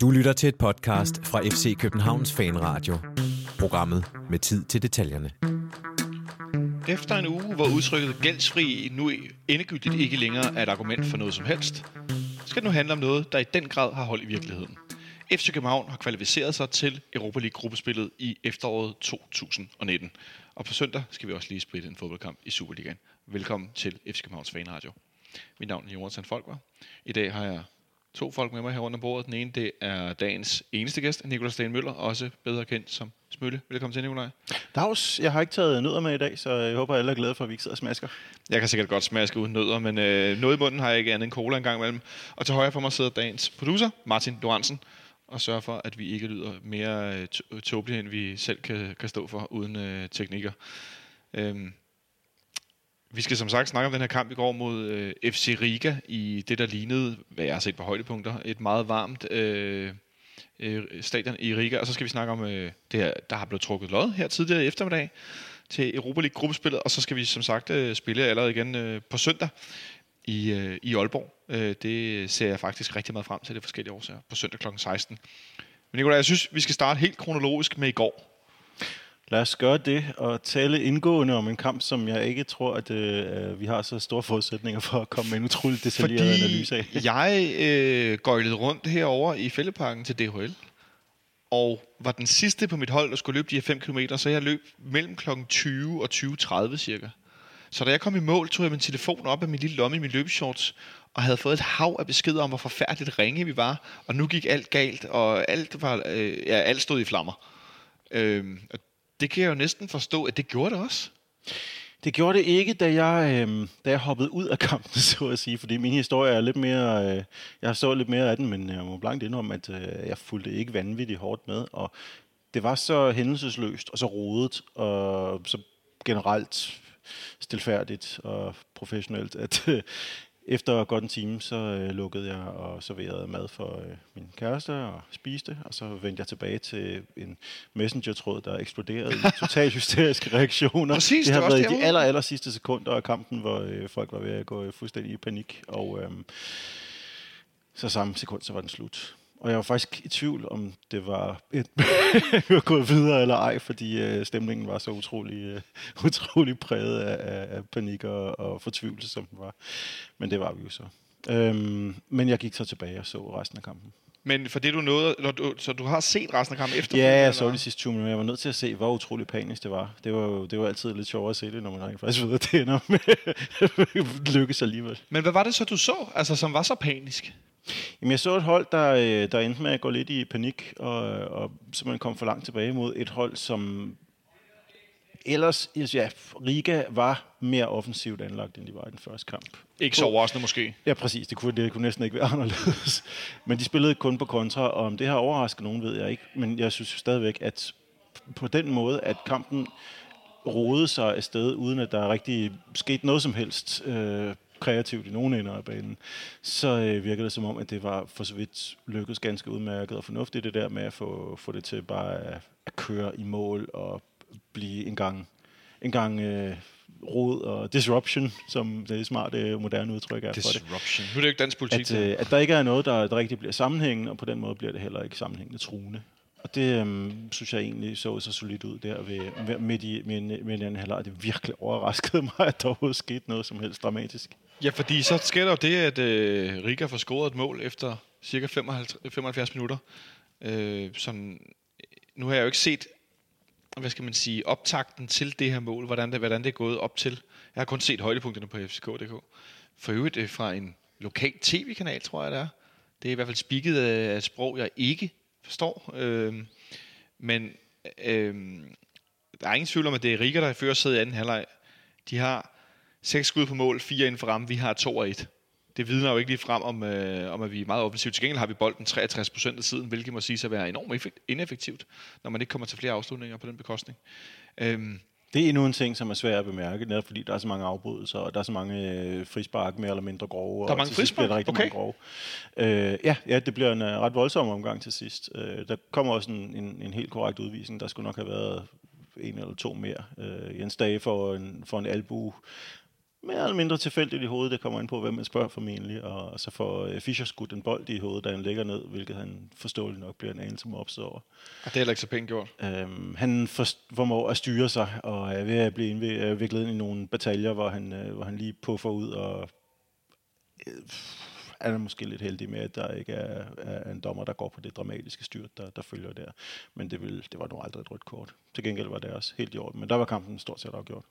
Du lytter til et podcast fra FC Københavns Fanradio. Programmet med tid til detaljerne. Efter en uge, hvor udtrykket gældsfri nu endegyldigt ikke længere er et argument for noget som helst, skal det nu handle om noget, der i den grad har hold i virkeligheden. FC København har kvalificeret sig til Europa League-gruppespillet i efteråret 2019. Og på søndag skal vi også lige spille en fodboldkamp i Superligaen. Velkommen til FC Københavns Fanradio. Mit navn er Jonathan Folker. I dag har jeg to folk med mig her under bordet. Den ene, det er dagens eneste gæst, Nikolaj Sten Møller, også bedre kendt som Smølle. Velkommen til, Nikolaj. Dags, jeg har ikke taget nødder med i dag, så jeg håber, alle er glade for, at vi ikke sidder og smasker. Jeg kan sikkert godt smaske uden nødder, men øh, noget i munden har jeg ikke andet end cola en gang imellem. Og til højre for mig sidder dagens producer, Martin Lorentzen, og sørger for, at vi ikke lyder mere øh, tåbelige, end vi selv kan, kan stå for uden øh, teknikker. Øhm, vi skal som sagt snakke om den her kamp i går mod øh, FC Riga i det, der lignede, hvad jeg har set på højdepunkter, et meget varmt øh, øh, stadion i Riga. Og så skal vi snakke om øh, det her, der har blevet trukket lod her tidligere i eftermiddag til Europa League gruppespillet. Og så skal vi som sagt øh, spille allerede igen øh, på søndag i, øh, i Aalborg. Øh, det ser jeg faktisk rigtig meget frem til, det forskellige årsager, på søndag kl. 16. Men Nicolai, jeg synes, vi skal starte helt kronologisk med i går. Lad os gøre det og tale indgående om en kamp, som jeg ikke tror, at øh, vi har så store forudsætninger for at komme med en utrolig detaljeret Fordi analyse af. jeg øh, gøjlede rundt herover i fældeparken til DHL, og var den sidste på mit hold, der skulle løbe de her 5 km, så jeg løb mellem kl. 20 og 20.30 cirka. Så da jeg kom i mål, tog jeg min telefon op af min lille lomme i min løbeshorts, og havde fået et hav af beskeder om, hvor forfærdeligt ringe vi var, og nu gik alt galt, og alt, var, øh, ja, alt stod i flammer. Øh, det kan jeg jo næsten forstå, at det gjorde det også. Det gjorde det ikke, da jeg, øh, da jeg hoppede ud af kampen, så at sige, fordi min historie er lidt mere, øh, jeg har så lidt mere af den, men jeg må blankt indrømme, at øh, jeg fulgte ikke vanvittigt hårdt med, og det var så hændelsesløst og så rodet, og så generelt stilfærdigt og professionelt, at øh, efter godt en time, så øh, lukkede jeg og serverede mad for øh, min kæreste og spiste, og så vendte jeg tilbage til en messenger-tråd, der eksploderede i totalt hysteriske reaktioner. Præcis, det har det været i de aller, aller sidste sekunder af kampen, hvor øh, folk var ved at gå fuldstændig i panik, og øh, så samme sekund, så var den slut. Og jeg var faktisk i tvivl, om det var et gået videre eller ej, fordi øh, stemningen var så utrolig, øh, utrolig præget af, af, af panik og, og fortvivlelse, som den var. Men det var vi jo så. Øhm, men jeg gik så tilbage og så resten af kampen. Men for det du nåede, eller du, så du har set resten af kampen efter? Ja, jeg så de sidste 20 minutter, jeg var nødt til at se, hvor utrolig panisk det var. Det var jo det var altid lidt sjovere at se det, når man rent faktisk ved, at det ender med lykkes alligevel. Men hvad var det så, du så, altså, som var så panisk? Jamen, jeg så et hold, der, øh, der endte med at gå lidt i panik, og, og simpelthen kom for langt tilbage mod et hold, som ellers, ja, Riga var mere offensivt anlagt, end de var i den første kamp. Ikke så overraskende måske. Ja, præcis. Det kunne, det kunne næsten ikke være anderledes. Men de spillede kun på kontra, og om det har overrasket nogen, ved jeg ikke. Men jeg synes stadigvæk, at på den måde, at kampen rodede sig afsted, uden at der rigtig skete noget som helst øh, kreativt i nogen ender af banen, så øh, virker det som om, at det var for så vidt lykkedes ganske udmærket og fornuftigt, det der med at få, få det til bare at, at køre i mål og blive en gang, en gang øh, rod og disruption, som det smarte moderne udtryk er for det. Disruption. Nu er det jo ikke dansk politik. At, øh, at der ikke er noget, der, der rigtig bliver sammenhængende, og på den måde bliver det heller ikke sammenhængende truende. Og det øhm, synes jeg egentlig så så solidt ud der ved, midt i med, med den halvleg. Det virkelig overraskede mig, at der overhovedet skete noget som helst dramatisk. Ja, fordi så sker der jo det, at øh, Riga får scoret et mål efter cirka 75, 75 minutter. Øh, som, nu har jeg jo ikke set, hvad skal man sige, optakten til det her mål, hvordan det, hvordan det er gået op til. Jeg har kun set højdepunkterne på fck.dk. For øvrigt øh, fra en lokal tv-kanal, tror jeg det er. Det er i hvert fald spikket af et sprog, jeg ikke forstår. Øh, men øh, der er ingen tvivl om, at det er Riga, der fører sædet i anden halvleg. De har seks skud på mål, fire inden for rammen, vi har to og et. Det vidner jo ikke lige frem om, øh, om, at vi er meget offensivt. Til gengæld har vi bolden 63 procent af tiden, hvilket må sige sig at være enormt ineffektivt, når man ikke kommer til flere afslutninger på den bekostning. Øhm, Det er endnu en ting, som er svært at bemærke, netop fordi der er så mange afbrydelser, og der er så mange øh, frispark, mere eller mindre grove. Der er og mange frispark? Der rigtig Okay. mange grove. Øh, ja, ja, det bliver en uh, ret voldsom omgang til sidst. Øh, der kommer også en, en, en helt korrekt udvisning. Der skulle nok have været en eller to mere. Øh, Jens Dage for en, for en albu mere eller mindre tilfældigt i hovedet. Det kommer ind på, hvem man spørger formentlig. Og så får øh, Fischer skudt en bold i hovedet, da han ligger ned, hvilket han forståeligt nok bliver en anelse mobset over. Og det er heller ikke så pænt gjort. Øhm, han formår at styre sig, og er ved at blive indviklet ind i nogle bataljer, hvor han, øh, hvor han lige puffer ud, og øh, er måske lidt heldig med, at der ikke er, er en dommer, der går på det dramatiske styrt, der, der følger der. Men det, vil, det var nu aldrig et rødt kort. Til gengæld var det også helt i orden. Men der var kampen stort set afgjort.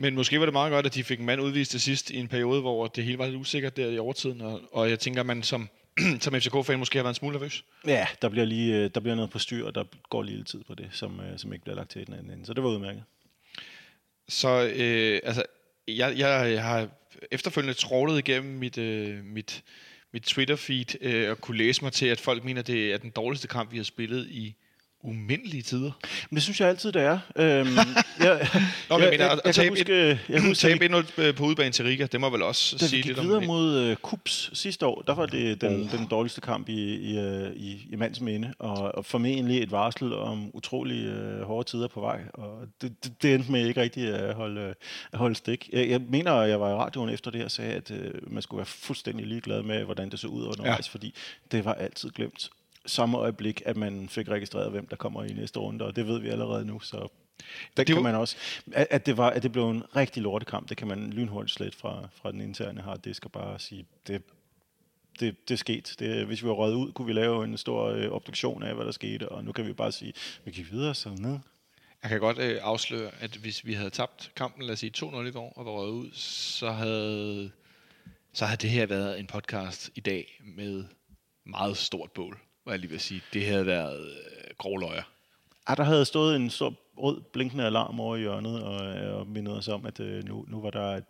Men måske var det meget godt, at de fik en mand udvist til sidst i en periode, hvor det hele var lidt usikkert der i overtiden, og, og jeg tænker, at man som, som FCK-fan måske har været en smule nervøs. Ja, der bliver, lige, øh, der bliver noget på styr, og der går lige lidt tid på det, som, øh, som ikke bliver lagt til den anden ende. Så det var udmærket. Så øh, altså, jeg, jeg har efterfølgende trålet igennem mit, øh, mit, mit Twitter-feed øh, og kunne læse mig til, at folk mener, at det er den dårligste kamp, vi har spillet i umindelige tider. Men det synes jeg altid, det er. Øhm, jeg, Nå, jeg, mener, at, at tabe, huske, jeg huske, tabe 1 øh, på udebane til Riga, det må vel også da sige lidt om videre mod uh, Kups sidste år, der var det den, oh. den dårligste kamp i, i, uh, i, i mands minde, og, og formentlig et varsel om utrolig uh, hårde tider på vej, og det, det, det endte med ikke rigtig at holde, at holde stik. Jeg, jeg mener, at jeg var i radioen efter det og sagde, at uh, man skulle være fuldstændig ligeglad med, hvordan det så ud undervejs, ja. fordi det var altid glemt samme øjeblik, at man fik registreret, hvem der kommer i næste runde, og det ved vi allerede nu, så der det kan man også, at, at, det var, at det blev en rigtig lortekamp, det kan man lynhurtigt slet fra, fra den interne harddisk og bare sige, det, det, det skete. Det, hvis vi var røget ud, kunne vi lave en stor øh, obduktion af, hvad der skete, og nu kan vi bare sige, vi gik videre, så ned. Jeg kan godt øh, afsløre, at hvis vi havde tabt kampen, lad os sige 2-0 i går, og var røget ud, så havde, så havde det her været en podcast i dag med meget stort bål var jeg lige ved at sige. Det havde været øh, grov løjer. Ja, der havde stået en stor rød blinkende alarm over i hjørnet, og, øh, og mindet os om, at øh, nu, nu var der et,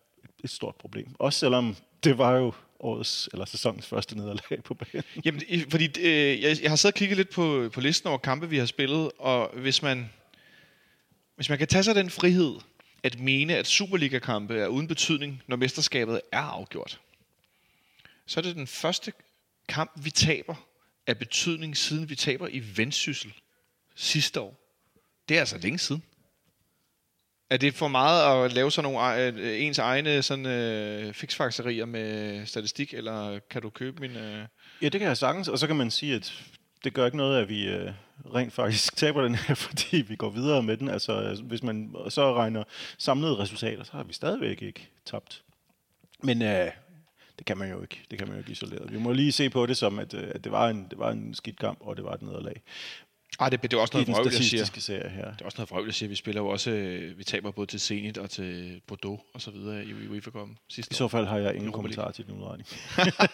et stort problem. Også selvom det var jo årets, eller sæsonens første nederlag på banen. Jamen, fordi øh, jeg, jeg har siddet og kigget lidt på, på listen over kampe, vi har spillet, og hvis man, hvis man kan tage sig den frihed, at mene, at Superliga-kampe er uden betydning, når mesterskabet er afgjort, så er det den første kamp, vi taber af betydning, siden vi taber i vendsyssel sidste år. Det er altså længe siden. Er det for meget at lave sådan nogle øh, øh, ens egne sådan, øh, fiksfakserier med statistik, eller kan du købe min... Øh... Ja, det kan jeg sagtens, og så kan man sige, at det gør ikke noget, at vi øh, rent faktisk taber den her, fordi vi går videre med den. Altså, øh, hvis man så regner samlede resultater, så har vi stadigvæk ikke tabt. Men øh, det kan man jo ikke. Det kan man jo ikke isoleret. Vi må lige se på det som, at, øh, at det, var en, det var en skidt kamp, og det var et nederlag. Ej, det, det er også noget vrøvl, jeg siger. Serie her. Det er også noget vrøvl, jeg siger. Vi spiller jo også, øh, vi taber både til Zenit og til Bordeaux og så videre i UEFA Cup sidste I så fald har jeg ingen kommentar til den udregning.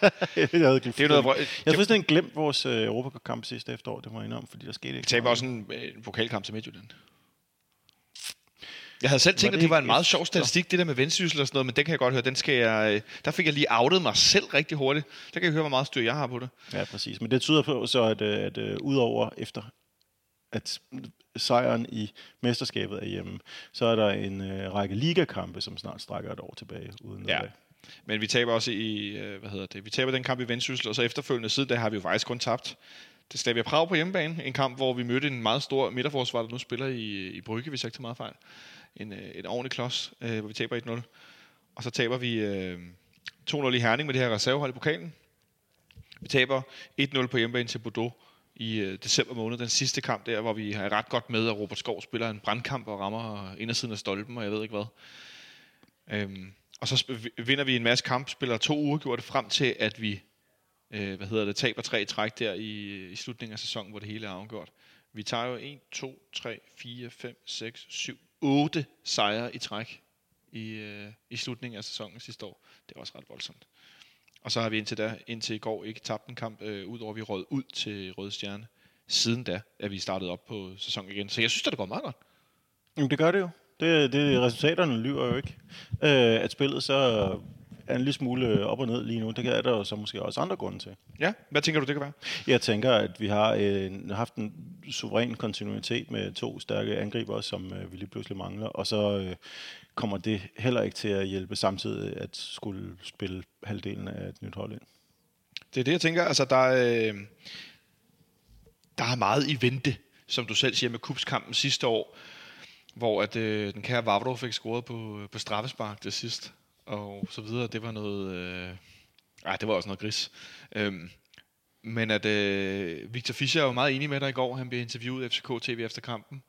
jeg havde det er noget vrøvl. Jeg har fuldstændig glemt vores uh, Europacup-kamp sidste efterår, det må jeg om, fordi der skete ikke Vi taber også en, en pokalkamp til Midtjylland. Jeg havde selv tænkt, at det var en meget sjov statistik, det der med vendsyssel og sådan noget, men den kan jeg godt høre, den skal jeg, øh, der fik jeg lige outet mig selv rigtig hurtigt. Der kan jeg høre, hvor meget styr jeg har på det. Ja, præcis. Men det tyder på så, at, øh, at, at øh, udover efter at sejren i mesterskabet er hjemme, så er der en uh, række ligakampe, som snart strækker et år tilbage uden ja. Men vi taber også i, hvad hedder det, vi taber den kamp i Vendsyssel, og så efterfølgende side, der har vi jo faktisk kun tabt det Slavia Prag på hjemmebane. En kamp, hvor vi mødte en meget stor midterforsvar, der nu spiller i, i Brygge, hvis jeg ikke tager meget fejl en, øh, en ordentlig klods, øh, hvor vi taber 1-0. Og så taber vi øh, 2-0 i Herning med det her reservehold i pokalen. Vi taber 1-0 på hjemmebane til Bordeaux i øh, december måned, den sidste kamp der, hvor vi har ret godt med, at Robert Skov spiller en brandkamp og rammer indersiden af stolpen, og jeg ved ikke hvad. Øhm, og så vinder vi en masse kamp, spiller to uger gjorde det frem til, at vi øh, hvad hedder det, taber tre træk der i, i slutningen af sæsonen, hvor det hele er afgjort. Vi tager jo 1, 2, 3, 4, 5, 6, 7, otte sejre i træk i, øh, i slutningen af sæsonen sidste år. Det var også ret voldsomt. Og så har vi indtil, da, indtil i går ikke tabt en kamp, øh, udover vi råd ud til Røde Stjerne. Siden da er vi startet op på sæsonen igen. Så jeg synes, at det går meget godt. Jamen, det gør det jo. Det, det resultaterne lyver jo ikke. Øh, at spillet så er en lille smule op og ned lige nu. Det er der jo så måske også andre grunde til. Ja, hvad tænker du, det kan være? Jeg tænker, at vi har øh, haft en suveræn kontinuitet med to stærke angriber, som øh, vi lige pludselig mangler, og så øh, kommer det heller ikke til at hjælpe samtidig at skulle spille halvdelen af et nyt hold ind. Det er det, jeg tænker. Altså, der, er, øh, der er meget i vente, som du selv siger, med kubskampen sidste år, hvor at, øh, den kære Vavro fik scoret på, på straffespark det sidste og så videre. Det var noget... Øh, ej, det var også noget gris. Øhm, men at øh, Victor Fischer var meget enig med dig i går. Han blev interviewet af FCK TV efter kampen.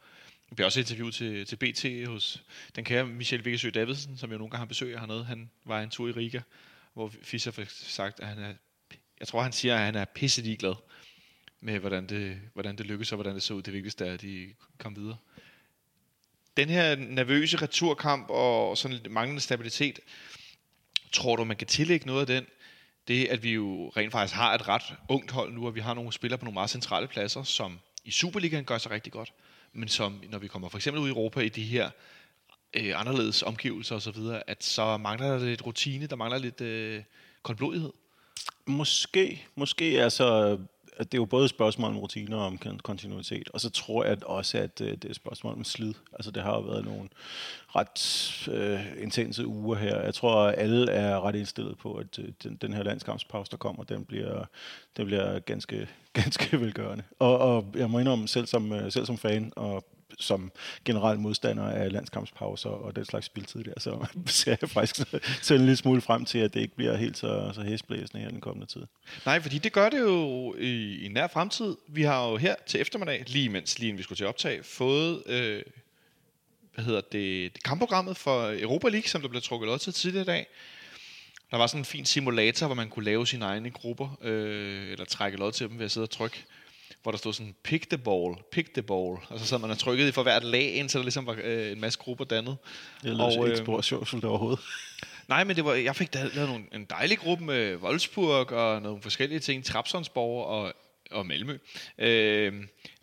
Han blev også interviewet til, til BT hos den kære Michel Viggesø Davidsen, som jo nogle gange har besøg hernede. Han var en tur i Riga, hvor Fischer fik sagt, at han er... Jeg tror, han siger, at han er pisse ligeglad med, hvordan det, hvordan det lykkedes, og hvordan det så ud. Det vigtigste er, at de kom videre. Den her nervøse returkamp og sådan lidt manglende stabilitet, tror du, man kan tillægge noget af den det, at vi jo rent faktisk har et ret ungt hold nu, og vi har nogle spillere på nogle meget centrale pladser, som i Superligaen gør sig rigtig godt, men som, når vi kommer for eksempel ud i Europa i de her øh, anderledes omgivelser osv., at så mangler der lidt rutine, der mangler lidt øh, koldblodighed. Måske, måske altså det er jo både et spørgsmål om rutiner og om kontinuitet, og så tror jeg også, at øh, det er et spørgsmål om slid. Altså det har jo været nogle ret øh, intense uger her. Jeg tror, at alle er ret indstillet på, at øh, den, den her landskampspause, der kommer, den bliver, den bliver ganske, ganske velgørende. Og, og jeg må indrømme, selv som, øh, selv som fan og som generelt modstander af landskampspauser og den slags spiltid der, så ser jeg faktisk selv en lille smule frem til, at det ikke bliver helt så, så hæsblæsende her den kommende tid. Nej, fordi det gør det jo i, i nær fremtid. Vi har jo her til eftermiddag, lige mens lige vi skulle til optag, fået øh, hvad hedder det, det kampprogrammet for Europa League, som der blev trukket lod til tidligere i dag. Der var sådan en fin simulator, hvor man kunne lave sine egne grupper, øh, eller trække lod til dem ved at sidde og trykke hvor der stod sådan, pick the ball, pick the ball. Og så man og trykket for hvert lag, indtil der ligesom var øh, en masse grupper dannet. Det lyder og, ikke spor sjovt overhovedet. Nej, men det var, jeg fik lavet nogle, en dejlig gruppe med Wolfsburg og nogle forskellige ting, Trapsonsborg og, og Malmø. Øh,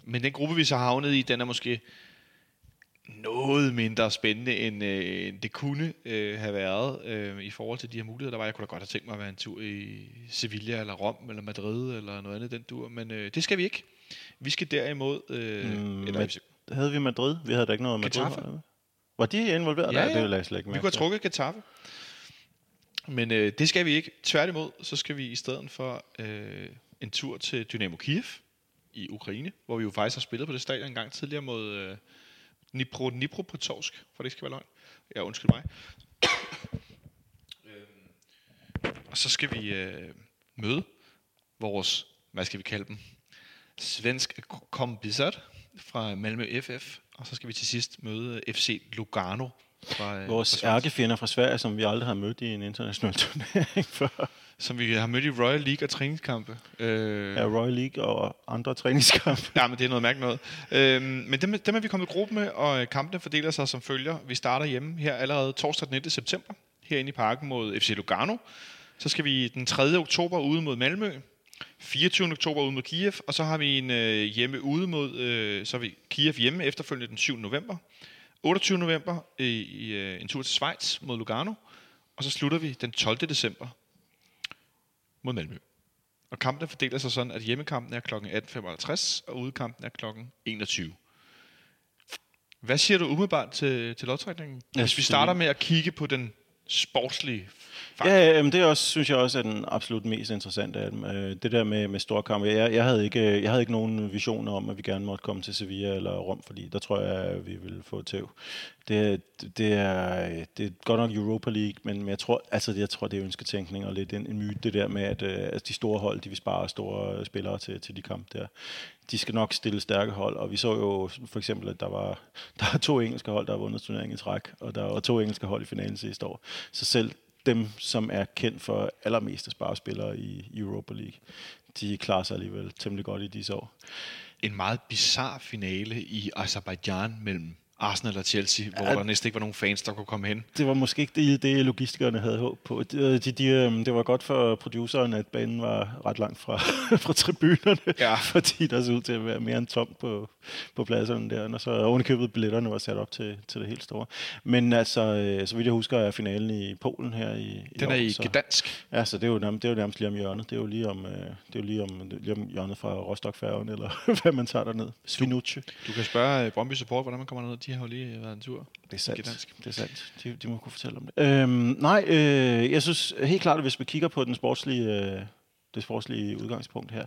men den gruppe, vi så havnet i, den er måske noget mindre spændende, end, øh, end det kunne øh, have været øh, i forhold til de her muligheder, der var. Jeg kunne da godt have tænkt mig at være en tur i Sevilla eller Rom eller Madrid eller noget andet den tur, men øh, det skal vi ikke. Vi skal derimod... Øh, mm, eller, med, havde vi Madrid? Vi havde da ikke noget Madrid. Getafe. Var de involveret? Ja, ja. Det jeg slet ikke Vi kunne have trukket Getafe. Men øh, det skal vi ikke. Tværtimod, så skal vi i stedet for øh, en tur til Dynamo Kiev i Ukraine, hvor vi jo faktisk har spillet på det stadion en gang tidligere mod... Øh, Nipro, Nipro på torsk, for det ikke skal være løgn. Ja, undskyld mig. øhm, og så skal vi øh, møde vores, hvad skal vi kalde dem, svensk kombisat fra Malmø FF. Og så skal vi til sidst møde FC Lugano. Fra, øh, vores fra ærkefjender fra Sverige, som vi aldrig har mødt i en international turnering før som vi har mødt i Royal League og træningskampe. Øh, ja, Royal League og andre træningskampe. ja, men det er noget mærkeligt noget. Øh, men dem, dem er vi kommet i gruppe med, og kampene fordeler sig som følger. Vi starter hjemme her allerede torsdag den 19. september, herinde i parken mod FC Lugano. Så skal vi den 3. oktober ude mod Malmø. 24. oktober ude mod Kiev, og så har vi en øh, hjemme ude mod, øh, så har vi Kiev hjemme efterfølgende den 7. november. 28. november i, i øh, en tur til Schweiz mod Lugano, og så slutter vi den 12. december mod Malmø. Og kampene fordeler sig sådan, at hjemmekampen er kl. 18.55, og udekampen er kl. 21. Hvad siger du umiddelbart til, til lodtrækningen? Hvis vi starter med at kigge på den sportslige faktor. Ja, jamen det er også, synes jeg også er den absolut mest interessante af dem. Øh, det der med, med store kampe. Jeg, jeg, havde ikke, jeg havde ikke nogen visioner om, at vi gerne måtte komme til Sevilla eller Rom, fordi der tror jeg, at vi vil få tæv. Det, det, er, det er godt nok Europa League, men jeg tror, altså, jeg tror det er ønsketænkning og lidt en, en myte, det der med, at øh, at de store hold, de vil spare store spillere til, til de kampe der. De skal nok stille stærke hold, og vi så jo for eksempel, at der var der er to engelske hold, der har vundet turneringen i træk, og der var to engelske hold i finalen sidste år. Så selv dem, som er kendt for allermest sparespillere i Europa League, de klarer sig alligevel temmelig godt i disse år. En meget bizarre finale i Azerbaijan mellem Arsenal og Chelsea, hvor ja, der næsten ikke var nogen fans, der kunne komme hen. Det var måske ikke det, det logistikerne havde håb på. De, de, de, øhm, det var godt for produceren, at banen var ret langt fra, fra tribunerne, ja. fordi der så ud til at være mere end tom på, på pladserne der, og så ovenikøbet billetterne var sat op til, til det helt store. Men altså, øh, så vidt jeg husker, er finalen i Polen her i, i Den år, er i så, Gdansk. Ja, så det er, jo nærmest, det er jo nærmest lige om hjørnet. Det er jo lige om, øh, det er jo lige om, lige om hjørnet fra Rostock-færgen, eller hvad man tager derned. Svinucci. Du, du kan spørge øh, Brøndby Support, hvordan man kommer ned. De har jo lige været en tur. Det er sandt. Det er sandt. De, de må kunne fortælle om det. Øhm, nej, øh, jeg synes helt klart, at hvis vi kigger på den sportslige, øh, det sportslige udgangspunkt her.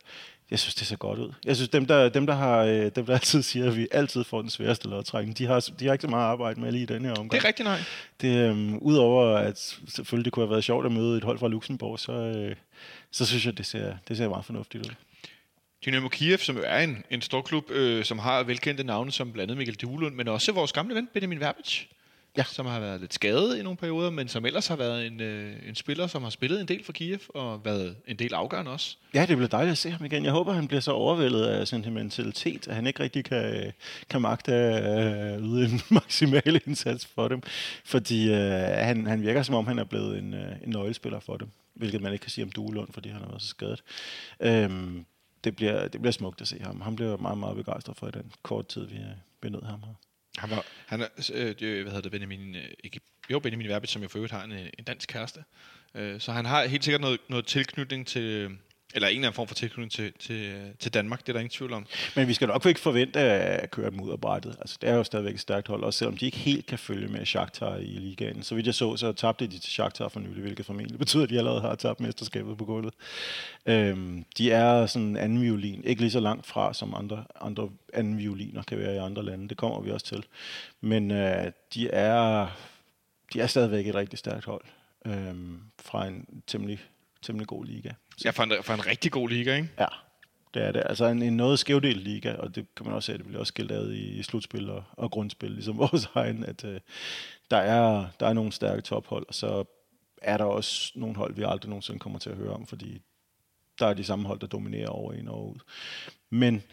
Jeg synes, det ser godt ud. Jeg synes, dem der, dem, der, har, øh, dem, der altid siger, at vi altid får den sværeste lodtrækning, de har, de har ikke så meget arbejde med lige i den her omgang. Det er rigtigt nej. Det, øhm, Udover at selvfølgelig det kunne have været sjovt at møde et hold fra Luxembourg, så, øh, så synes jeg, det ser, det ser meget fornuftigt ud. Dynamo Kiev, som jo er en, en stor klub, øh, som har velkendte navne som blandt andet Mikkel Duelund, men også vores gamle ven Benjamin Verbic, Ja. som har været lidt skadet i nogle perioder, men som ellers har været en, øh, en spiller, som har spillet en del for Kiev, og været en del afgørende også. Ja, det bliver dejligt at se ham igen. Jeg håber, han bliver så overvældet af sentimentalitet, at han ikke rigtig kan, kan magte at øh, yde en maksimal indsats for dem. Fordi øh, han, han virker, som om han er blevet en, øh, en nøglespiller for dem. Hvilket man ikke kan sige om Duelund, fordi han har været så skadet. Øhm, det, bliver, det bliver smukt at se ham. Han bliver meget, meget begejstret for i den korte tid, vi, øh, benød ham her. Han, var, han er, øh, det- hvad hedder det, Benjamin, øh, ikke, jo, Benjamin Verbit, som jo for øvrigt har en, øh, en dansk kæreste. Øh, så han har helt sikkert noget, noget tilknytning til, eller en eller anden form for tilknytning til, til, til Danmark, det er der ingen tvivl om. Men vi skal nok ikke forvente at køre dem ud af brættet. Altså, det er jo stadigvæk et stærkt hold, også selvom de ikke helt kan følge med Shakhtar i ligaen. Så vidt jeg så, så tabte de til Shakhtar for nylig, hvilket formentlig betyder, at de allerede har tabt mesterskabet på gulvet. Øhm, de er sådan en anden violin, ikke lige så langt fra, som andre, andre anden violiner kan være i andre lande. Det kommer vi også til. Men øh, de, er, de er stadigvæk et rigtig stærkt hold øhm, fra en temmelig, temmelig god liga. Ja, for en, for en rigtig god liga, ikke? Ja, det er det. Altså en, en noget skævdelt liga, og det kan man også se, at det bliver også skilt ad i, i slutspil og, og grundspil, ligesom vores egen, at øh, der, er, der er nogle stærke tophold, og så er der også nogle hold, vi aldrig nogensinde kommer til at høre om, fordi der er de samme hold, der dominerer over en og ud. Men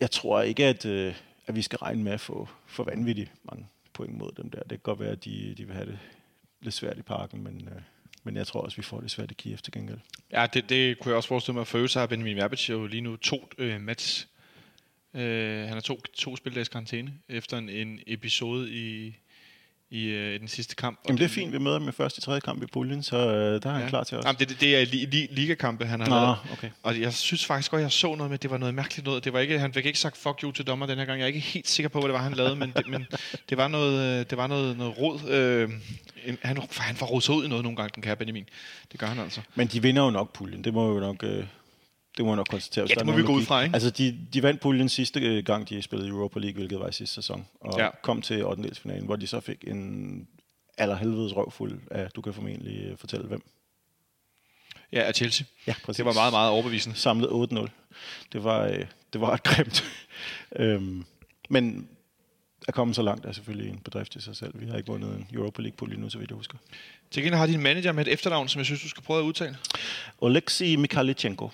jeg tror ikke, at, øh, at vi skal regne med at få for vanvittigt mange point mod dem der. Det kan godt være, at de, de vil have det lidt svært i parken, men, øh, men jeg tror også, vi får det svært i Kiev til gengæld. Ja, det, det kunne jeg også forestille mig. For øvrigt så har Benjamin Verbic jo lige nu to øh, match. Øh, han har to, to spildags karantæne efter en, en episode i, i, øh, i den sidste kamp. Jamen det er fint, vi møder dem i første i tredje kamp i puljen, så øh, der er han Ja. klar til os. Jamen, det, det, det er li, li, ligakampe, han har Nå, lavet. okay. Og jeg synes faktisk godt, jeg så noget med, det var noget mærkeligt noget. Det var ikke, han fik ikke sagt fuck you til dommer den her gang. Jeg er ikke helt sikker på, hvad det var, han lavede, men det, men det var noget, øh, det var noget, noget rod. Øh, han, han får rodet ud i noget nogle gange, den kære Benjamin. Det gør han altså. Men de vinder jo nok puljen, det må jo nok, øh, det må jeg nok konstatere. Ja, det må vi gå ud fra, ikke? Altså, de, de vandt puljen sidste øh, gang, de spillede Europa League, hvilket var i sidste sæson, og Ja. kom til 8. hvor de så fik en allerhelvedes røvfuld af, du kan formentlig øh, fortælle hvem. Ja, af Chelsea. Ja, præcis. Det var meget, meget overbevisende. Samlet 8-0. Det var, øh, det var ret grimt. øhm, men at komme så langt er selvfølgelig en bedrift i sig selv. Vi har ikke vundet en Europa League-pulje nu, så vidt jeg husker. Til gengæld har din manager med et efternavn, som jeg synes, du skal prøve at udtale. Oleksiy Mikhailichenko.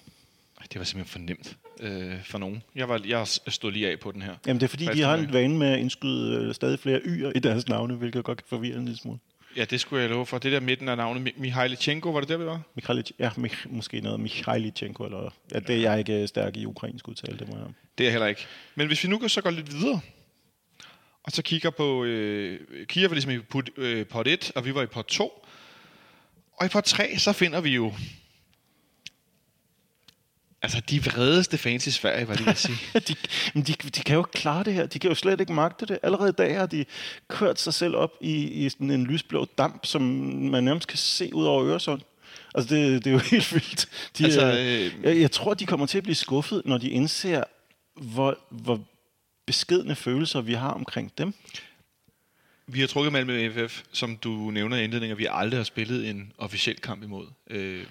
Det var simpelthen for nemt øh, for nogen. Jeg, var, jeg stod lige af på den her. Jamen det er fordi, For de har en vane med at indskyde øh, stadig flere y'er i deres navne, hvilket godt kan forvirre en lille smule. Ja, det skulle jeg love for. Det der midten af navnet, Mi- Mihailichenko, var det der, vi var? Mikhailich, ja, Mich, måske noget Mikhailichenko, eller ja, det er jeg ikke øh, stærk i ukrainsk udtale, det må jeg. Det er heller ikke. Men hvis vi nu så går lidt videre, og så kigger på... Øh, Kiev var ligesom i pot, øh, pot 1, og vi var i pot 2. Og i pot 3, så finder vi jo... Altså, de vredeste fans i Sverige, var det, jeg sige. de, men de, de kan jo ikke klare det her. De kan jo slet ikke magte det. Allerede i dag har de kørt sig selv op i, i sådan en lysblå damp, som man nærmest kan se ud over Øresund. Altså, det, det er jo helt vildt. De, Altså, øh, jeg, jeg tror, de kommer til at blive skuffet, når de indser, hvor, hvor beskedne følelser vi har omkring dem. Vi har trukket Malmö FF, som du nævner i indledningen, at vi aldrig har spillet en officiel kamp imod. Øh,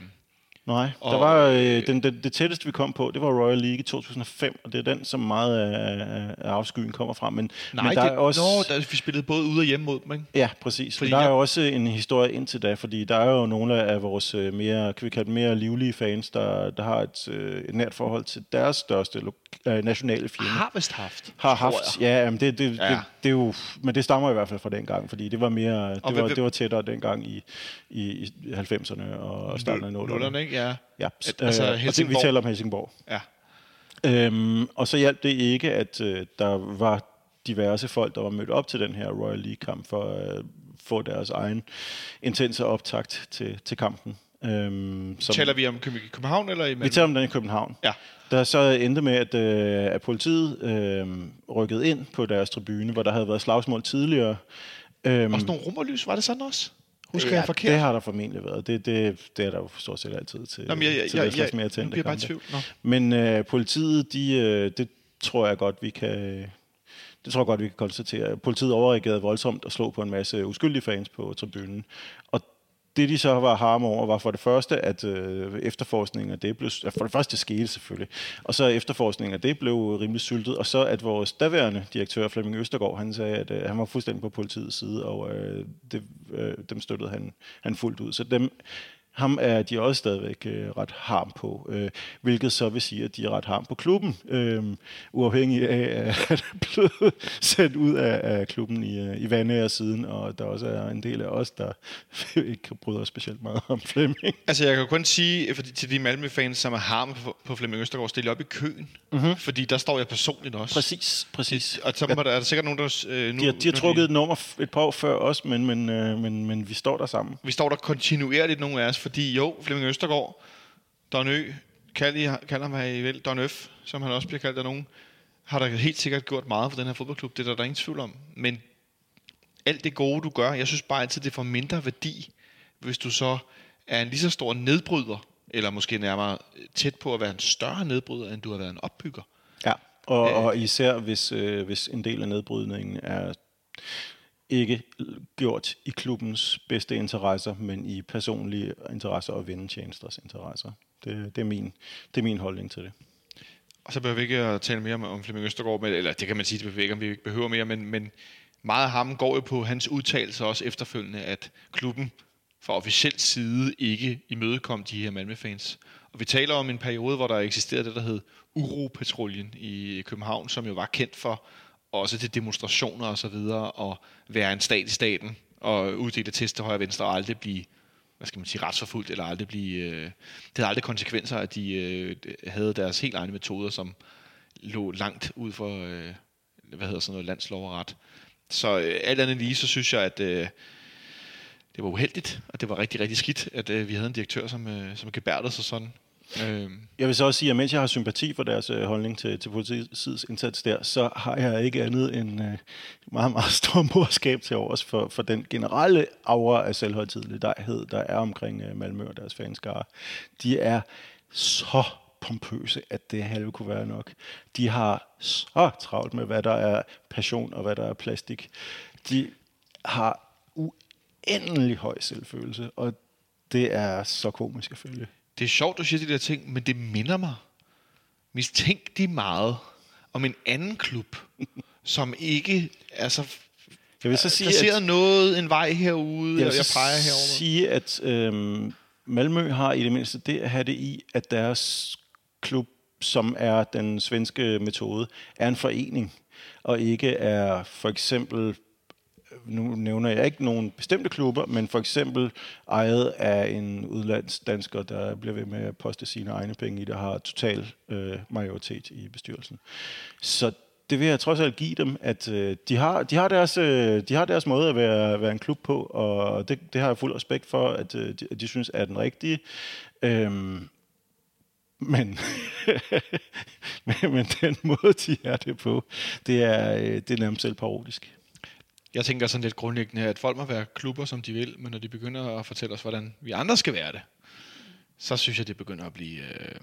Nej, Og, der var øh, øh, den, den, det tætteste, vi kom på, det var Royal League i 2005, og det er den, som meget af, af afskyen kommer fra. Men, nej, men der det, er også... Nå, der, vi spillede både ude og hjemme mod dem, ikke? Ja, præcis. Fordi Fordi der er jeg- jo også en historie indtil da, fordi der er jo nogle af vores øh, mere, kan vi kalde mere livlige fans, der, der har et, øh, et nært forhold til deres største lo- nationale fjende. Har vist haft. har haft, ja, jamen det, det, Ja. Det, det, er jo, men det stammer i hvert fald fra den gang, fordi det var mere, det hvem- var, hvem- det var tættere dengang i, i, i 90'erne og starten af 00'erne. Ikke? Ja. Ja, altså øh, og det, vi Helsingborg. taler om Helsingborg. ja. Øhm, og så hjalp det ikke, at øh, der var diverse folk, der var mødt op til den her Royal League-kamp for at øh, få deres egen intense optakt til, til kampen. Øhm, som, Taler vi om Køb- København eller i vi taler om den i København. Ja. Der så endte med, at, øh, at politiet øh, rykkede ind på deres tribune, hvor der havde været slagsmål tidligere. Øhm, Også nogle rummerlys, var det sådan også? Husker jeg forkert? Det har der formentlig været. Det, det, det er der jo stort set altid til, Nå, men jeg, jeg, til jeg, slags jeg, mere nu tændte bliver jeg bare tvivl. Nå. Men øh, politiet, de, øh, det tror jeg godt, vi kan... Det tror jeg godt, vi kan konstatere. Politiet overreagerede voldsomt og slog på en masse uskyldige fans på tribunen. Og det, de så var harme over, var for det første, at øh, efterforskningen af det blev... For det første skete selvfølgelig. Og så efterforskningen af det blev rimelig syltet. Og så at vores daværende direktør, Flemming Østergaard, han sagde, at øh, han var fuldstændig på politiets side, og øh, det, øh, dem støttede han, han fuldt ud. Så dem, ham er de også stadigvæk øh, ret harm på, øh, hvilket så vil sige, at de er ret harm på klubben, øh, uafhængig af at er blevet sendt ud af, af klubben i, øh, i Vandager siden, og der også er en del af os, der ikke bryder specielt meget om Flemming. Altså, jeg kan kun sige fordi, til de Malmø-fans, som er harme på, på Flemming Østergaard, stille op i køen. Mm-hmm. Fordi der står jeg personligt også. Præcis, præcis. Og så der, er der sikkert nogen, der... Øh, nu, De har, de har trukket et nummer et par år før os, men, men, øh, men, men vi står der sammen. Vi står der kontinuerligt, nogle af os, fordi jo, Flemming Østergaard, Don Ø, kalder, kalder mig I vel, Don Øf, som han også bliver kaldt af nogen, har der helt sikkert gjort meget for den her fodboldklub. Det er der, der er ingen tvivl om. Men alt det gode, du gør, jeg synes bare altid, det får mindre værdi, hvis du så er en lige så stor nedbryder, eller måske nærmere tæt på at være en større nedbryder, end du har været en opbygger. Ja, og, og især hvis, øh, hvis en del af nedbrydningen er ikke gjort i klubbens bedste interesser, men i personlige interesser og vennetjenesters interesser. Det, det, er min, det er min holdning til det. Og så behøver vi ikke at tale mere om, om Flemming Østergaard, men, eller det kan man sige, det behøver vi ikke, om vi ikke behøver mere, men, men meget af ham går jo på hans udtalelser også efterfølgende, at klubben fra officiel side ikke imødekom de her Malmø-fans. Og vi taler om en periode, hvor der eksisterede det, der hed Uropatruljen i København, som jo var kendt for også til demonstrationer og så videre, og være en stat i staten, og uddele test til højre og venstre, og aldrig blive hvad skal man sige, retsforfulgt, eller aldrig blive, øh, det havde aldrig konsekvenser, at de øh, havde deres helt egne metoder, som lå langt ud for, øh, hvad hedder sådan noget, landslov og ret. Så øh, alt andet lige, så synes jeg, at øh, det var uheldigt, og det var rigtig, rigtig skidt, at øh, vi havde en direktør, som, øh, som gebærdede sig sådan. Øh, Jeg vil så også sige, at mens jeg har sympati for deres øh, holdning til, til politiets indsats der, så har jeg ikke andet end øh, meget, meget stor morskab til overs for, for den generelle aura af selvhøjtidlighed, der er omkring øh, Malmø og deres fanskare. De er så pompøse, at det halve kunne være nok. De har så travlt med, hvad der er passion og hvad der er plastik. De har uendelig høj selvfølelse, og det er så komisk at følge det er sjovt, du siger de der ting, men det minder mig mistænkt meget om en anden klub, som ikke er så Jeg vil så sige, ser at, noget, en vej herude, jeg vil jeg peger herover. sige, at øhm, Malmø har i det mindste det at have det i, at deres klub, som er den svenske metode, er en forening, og ikke er for eksempel nu nævner jeg ikke nogen bestemte klubber, men for eksempel ejet af en udlandsdansker, der bliver ved med at poste sine egne penge i, der har total øh, majoritet i bestyrelsen. Så det vil jeg trods alt give dem, at øh, de, har, de, har deres, øh, de har deres måde at være, være en klub på, og det, det har jeg fuld respekt for, at øh, de, de synes er den rigtige. Øhm, men, men, men den måde, de er det på, det er, øh, det er nærmest selv parodisk. Jeg tænker sådan lidt grundlæggende, at folk må være klubber, som de vil, men når de begynder at fortælle os, hvordan vi andre skal være det, så synes jeg, det begynder at blive... Øh,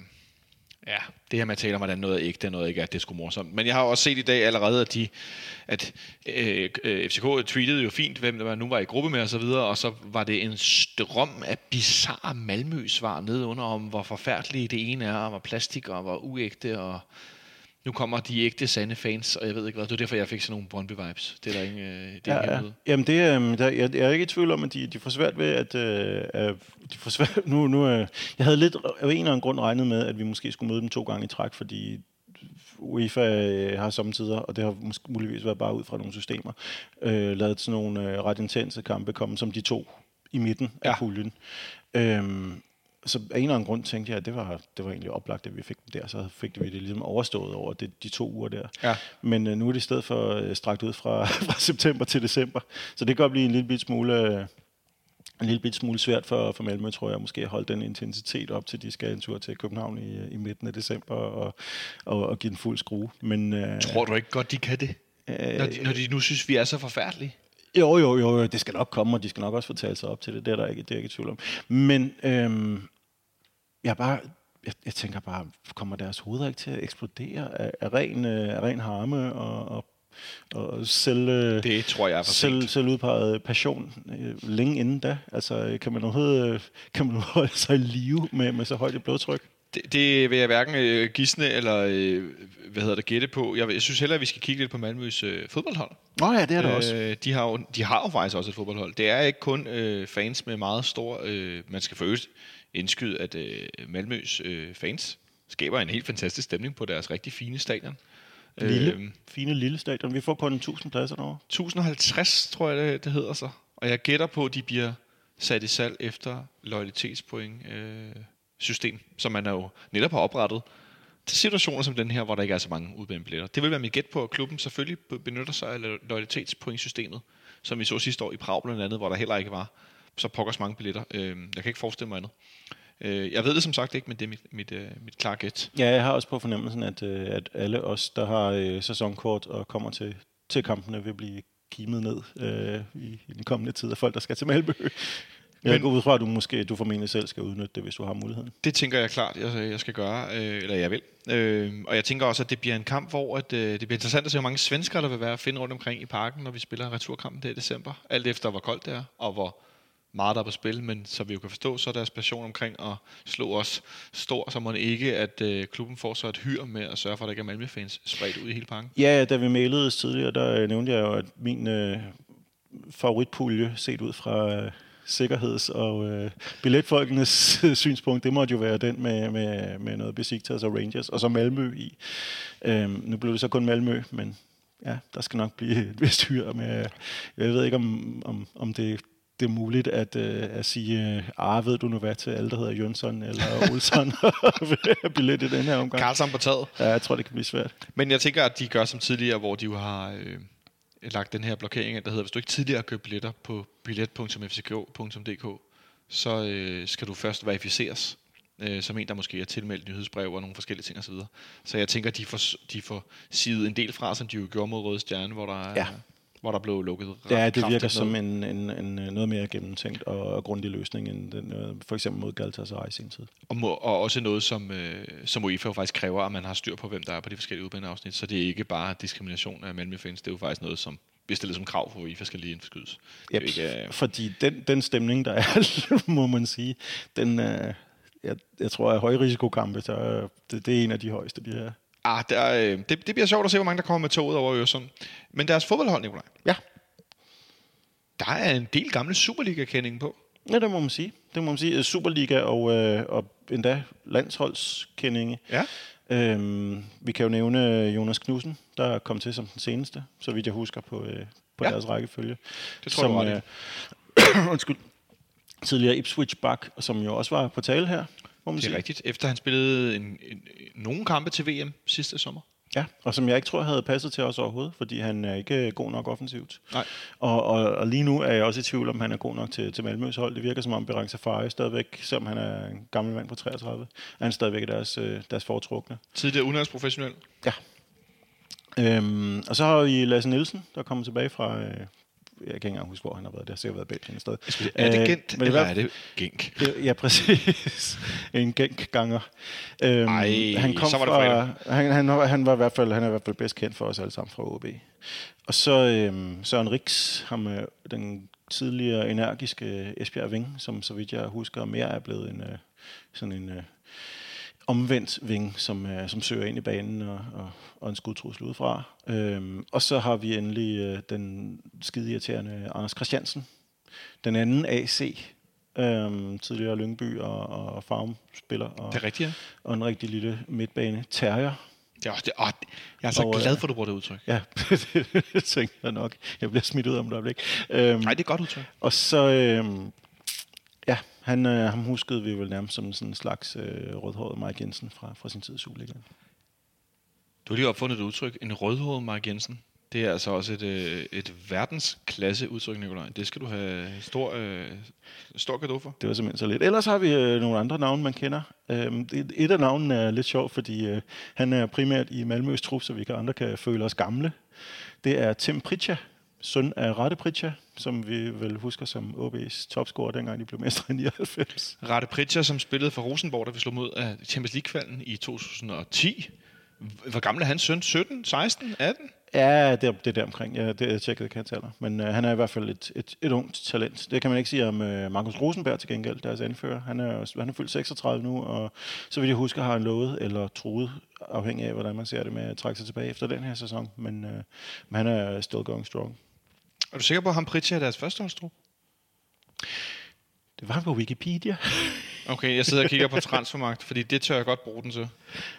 ja, det her med at tale om, hvordan noget er ægte og noget ikke er, det er sgu morsomt. Men jeg har også set i dag allerede, at, de, at øh, øh, FCK tweetede jo fint, hvem der nu var i gruppe med og så videre, og så var det en strøm af bizarre Malmø-svar nede under om, hvor forfærdelige det ene er, og hvor plastik og hvor uægte, og nu kommer de ægte sande fans, og jeg ved ikke hvad. Det var derfor, jeg fik sådan nogle Brøndby-vibes. Det er der ingen, øh, det er Ja, ja, ja. ja. Jamen det, øh, der, jeg, jeg er ikke i tvivl om, at de, de får svært ved at... Øh, de får svært, nu, nu, øh, jeg havde lidt af en eller anden grund regnet med, at vi måske skulle møde dem to gange i træk, fordi UEFA øh, har samtidig, og det har måske muligvis været bare ud fra nogle systemer, øh, lavet sådan nogle øh, ret intense kampe komme som de to i midten af Ja. puljen. Øhm, så af en eller anden grund tænkte jeg, at det var, det var egentlig oplagt, at vi fik dem der, så fik vi det ligesom overstået over det, de to uger der. Ja. Men øh, nu er det i stedet for øh, strakt ud fra, fra september til december, så det kan godt blive en lille bit smule, øh, en lille bit smule svært for, for Malmø, tror jeg, måske at holde den intensitet op til, de skal en tur til København i, øh, i midten af december og, og, og give den fuld skrue. Men, øh, Tror du ikke godt, de kan det? øh, Når de, når de nu synes, vi er så forfærdelige? Jo, jo, jo, det skal nok komme, og de skal nok også talt sig op til det. Det er der ikke, det er ikke i tvivl om. Men øhm, jeg, bare, jeg, jeg tænker bare, kommer deres hoveder ikke til at eksplodere af, af, ren, øh, af ren harme og, og, og selv, øh, Det tror jeg er for selv, selv udpeget passion øh, længe inden da? Altså, kan man overhovedet kan man holde sig i live med, med så højt et blodtryk? Det, det vil jeg hverken øh, gisne eller øh, hvad hedder det, gætte på. Jeg, jeg synes hellere, at vi skal kigge lidt på Malmøs øh, fodboldhold. Nå ja, det er det øh, også. De, har jo, de har jo faktisk også et fodboldhold. Det er ikke kun øh, fans med meget stor... Øh, man skal for øvrigt indskyde, at øh, Malmøs øh, fans skaber en helt fantastisk stemning på deres rigtig fine stadion. Lille, Øh, fine lille stadion. Vi får kun 1000 pladser derovre. 1050, tror jeg, det, det hedder så. Og jeg gætter på, at de bliver sat i salg efter loyalitetspoint øh, system, som man er jo netop har oprettet til situationer som den her, hvor der ikke er så mange udbærende billetter. Det vil være mit gæt på, at klubben selvfølgelig be- benytter sig af lo- loyalitetspointsystemet, som vi så sidste år i Prag blandt andet, hvor der heller ikke var så pokkers mange billetter. Øh, jeg kan ikke forestille mig andet. Øh, jeg ved det som sagt ikke, men det er mit, mit, øh, mit klare gæt. Ja, jeg har også på fornemmelsen, at, øh, at alle os, der har øh, sæsonkort og kommer til, til kampene, vil blive kimet ned øh, i, i den kommende tid af folk, der skal til Malmø. Jeg Men- går ud fra, at du måske du formentlig selv skal udnytte det, hvis du har muligheden. Det tænker jeg klart, jeg, jeg skal gøre, øh, eller jeg vil. Øh, og jeg tænker også, at det bliver en kamp, hvor at, øh, det bliver interessant at se, hvor mange svenskere der vil være at finde rundt omkring i parken, når vi spiller returkampen der i december. Alt efter, hvor koldt det er, og hvor meget der er på spil. Men så vi jo kan forstå, så er deres passion omkring at slå os stor, så må det ikke, at øh, klubben får så et hyr med at sørge for, at der ikke er Malmø-fans spredt ud i hele parken. Ja, da vi mailede tidligere, der øh, nævnte jeg jo, at min øh, favoritpulje, set ud fra øh, sikkerheds- og øh, billetfolkenes synspunkt, det måtte jo være den med, med, med noget Besiktas og Rangers, og så Malmø i. Øh, nu blev det så kun Malmø, men ja, der skal nok blive et vist hyr med, jeg ved ikke om, om, om det det er muligt at, øh, at sige, ah, ved du nu hvad til alle, der hedder Jønsson eller Olsson, billet i den her omgang. Karlsson på taget. Ja, jeg tror, det kan blive svært. Men jeg tænker, at de gør som tidligere, hvor de jo har øh, lagt den her blokering, der hedder, hvis du ikke tidligere har købt billetter på billet.fck.dk, så øh, skal du først verificeres øh, som en, der måske er tilmeldt nyhedsbrev og nogle forskellige ting osv. Så jeg tænker, de får, de får sivet en del fra, som de jo gjorde mod Røde Stjerne, hvor der, Ja. Hvor der blev lukket Ja, det virker som en, en, en øh, noget mere gennemtænkt og, grundig løsning end den, øh, for eksempel mod Galatasaray i sin tid. Og, må, og også noget, som, øh, som UEFA faktisk kræver, at man har styr på, hvem der er på de forskellige udbaneafsnit. Så det er ikke bare diskrimination af Malmø-fans, det er jo faktisk noget, som bliver stillet som krav for, at UEFA skal lige Yep. jo ikke, øh, Fordi den, den stemning, der er, må man sige, den, øh, jeg, jeg tror, at højrisikokampe, så, øh, det, det er en af de højeste, de her. Ah, der, øh, det, det bliver sjovt at se, hvor mange der kommer med toget over Øresund. Men deres fodboldhold, Nikolaj, Ja, der er en del gamle Superliga-kending på. ja det må man sige. Det må man sige. Superliga og, øh, og endda landsholdskendinge. Ja. Øhm, vi kan jo nævne Jonas Knudsen, der kom til som den seneste, så vidt jeg husker på, øh, på Ja. deres rækkefølge. Det tror jeg, du har ret i. øh, undskyld, tidligere Ipswich Buck, som jo også var på tale her, må man Det er sige. rigtigt. Efter han spillede en, en, nogle kampe til VM sidste sommer. Ja, og som jeg ikke tror havde passet til os overhovedet, fordi han er ikke god nok offensivt. Nej. Og, og, og lige nu er jeg også i tvivl, om han er god nok til, til Malmøs hold. Det virker som om Berang Safari stadigvæk, selvom han er en gammel mand på 33, er han stadigvæk deres, øh, deres foretrukne. Tidligere udenlandsprofessionel. Ja. Øhm, og så har vi Lasse Nielsen, der kommer tilbage fra... Øh, jeg kan ikke engang huske, hvor han har været. Det har sikkert været Belgien et sted. Er det Øh, Gent, men i eller er det Genk? Ja, præcis. en gænkganger. Øhm, Ej, han kom så var det fra, han, han, var- han, var i hvert fald, han er i hvert fald bedst kendt for os alle sammen fra OB. Og så øhm, Søren Riks, ham, øh, den tidligere energiske Esbjerg Ving, som så vidt jeg husker mere er blevet en øh, sådan en øh, omvendt ving, som, øh, som søger ind i banen og, og, og en skudtrussel udefra. Øhm, og så har vi endelig øh, den skide irriterende Anders Christiansen, den anden AC, øhm, tidligere Lyngby og, og Farm-spiller, og, Det er rigtigt, ja. og en rigtig lille midtbane terrier. Det er, også, det, åh, jeg er så Og, øh, glad for, at du bruger det udtryk. Ja, det tænker jeg nok. Jeg bliver smidt ud om et øjeblik. Øhm, Nej, det er godt udtryk. og så, øhm, ja, han, øh, ham huskede vi vel nærmest som sådan en slags øh, rødhåret Mike Jensen fra, fra sin tid i Superligaen. Du har lige opfundet et udtryk. En rødhåret Mark Jensen. Det er altså også et, øh, et verdensklasse udtryk, Nikolaj. Det skal du have stor, øh, stor gave for. Det var simpelthen så lidt. Ellers har vi øh, nogle andre navne, man kender. Øhm, et, et af navnene er lidt sjovt, fordi øh, han er primært i Malmøs trup, så vi kan andre kan føle os gamle. Det er Tim Pritcha, søn af Rade Pritja, som vi vel husker som OB's topscorer, dengang de blev mestre i 99. Rette Pritcher, som spillede for Rosenborg, da vi slog mod af Champions League-kvalden i 2010. Hvor gammel er hans søn? 17, 16, 18? Ja, det er, det er der omkring. Ja, det er tjekket, kan jeg tale. Men øh, han er i hvert fald et, et, et ungt talent. Det kan man ikke sige om øh, Markus Rosenberg til gengæld, deres anfører. Han er, han er fyldt 36 nu, og så vidt jeg husker, har han lovet eller troet, afhængig af, hvordan man ser det med at trække sig tilbage efter den her sæson. Men, øh, men han er still going strong. Er du sikker på, at ham Pritcher er deres førsteholdstrup? Det var på Wikipedia. Okay, jeg sidder og kigger på transfermarkt, fordi det tør jeg godt bruge den til.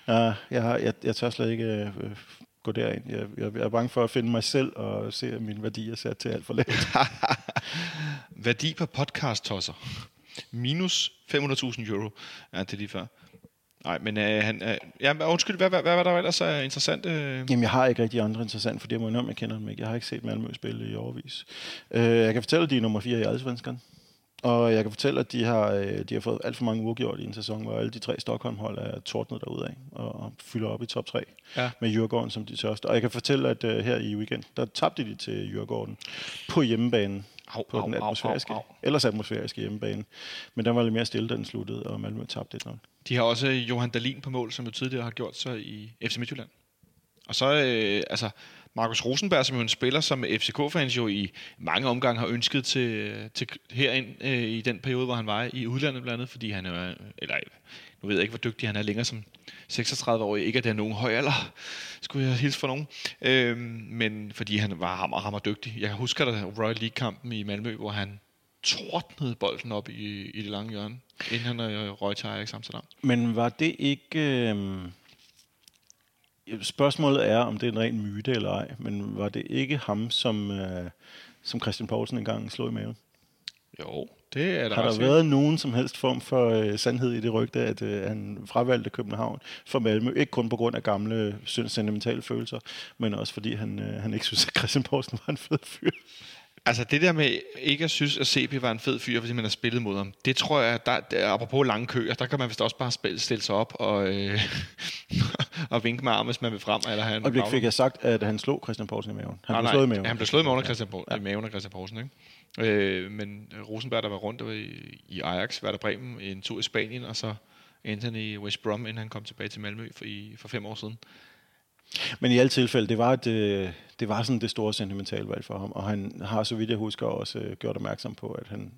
Ja, jeg, har, jeg, jeg tør slet ikke øh, gå derind. Jeg, jeg, jeg er bange for at finde mig selv og se, at mine værdier er sat til alt for lavt. Værdi på podcast-tosser. Minus 500.000 euro. Ja, det er lige før. Nej, men øh, han, øh, ja, undskyld, hvad, hvad, hvad var der ellers er interessant? Øh? Jamen, jeg har ikke rigtig andre interessant, for det må jeg jeg kender dem ikke. Jeg har ikke set Malmø spille i overvis. Øh, jeg kan fortælle, at de er nummer 4 i Allsvenskan. Og jeg kan fortælle, at de har, øh, de har fået alt for mange uafgjort i en sæson, hvor alle de tre Stockholm-hold er tordnet derudad og, og fylder op i top 3 Ja. med Jørgården som de tørste. Og jeg kan fortælle, at uh, her i weekend, der tabte de til Jørgården på hjemmebanen Au, på au, den au, atmosfæriske, au, au. ellers atmosfæriske hjemmebane. Men den var lidt mere stille, da den sluttede, og Malmø tabte det nok. De har også Johan Dalin på mål, som jo tidligere har gjort sig i FC Midtjylland. Og så, øh, altså, Markus Rosenberg, som jo en spiller, som FCK-fans jo i mange omgange har ønsket til, til herind øh, i den periode, hvor han var i udlandet blandt andet, fordi han er, eller nu ved jeg ikke, hvor dygtig han er længere som 36-årig. Ikke at det er nogen høj alder, skulle jeg hilse for nogen. Øh, men fordi han var hammer, hammer dygtig. Jeg husker da Royal League-kampen i Malmø, hvor han tordnede bolden op i, i det lange hjørne, inden han øh, røg til Ajax Amsterdam. Men var det ikke... Øh, spørgsmålet er, om det er en ren myte eller ej, men var det ikke ham, som, øh, som Christian Poulsen engang slog i maven? Jo, det er der Har der sikkert. været nogen som helst form for øh, sandhed i det rygte, at øh, han fravalgte København for Malmø? Ikke kun på grund af gamle sentimentale følelser, men også fordi han, øh, han ikke synes, at Christian Poulsen var en fed fyr. Altså det der med ikke at synes, at CP var en fed fyr, fordi man har spillet mod ham, det tror jeg, der, der apropos lange køer, der kan man vist også bare spille, stille sig op og, øh, og vinke med armen, hvis man vil frem. Eller have en Og fik jeg sagt, at han slog Christian Poulsen i maven. Han Nej, blev nej, slået i maven. Han blev slået i maven af Christian, ja. i maven af Christian Poulsen, ikke? Øh, men Rosenberg, der var rundt der var i, i Ajax, Werder Bremen, en tur i Spanien, og så endte han i West Brom, inden han kom tilbage til Malmø for, i, for fem år siden. Men i alle tilfælde, det var, et, øh, det var sådan det store sentimentale valg for ham, og han har, så vidt jeg husker, også øh, gjort opmærksom på, at han,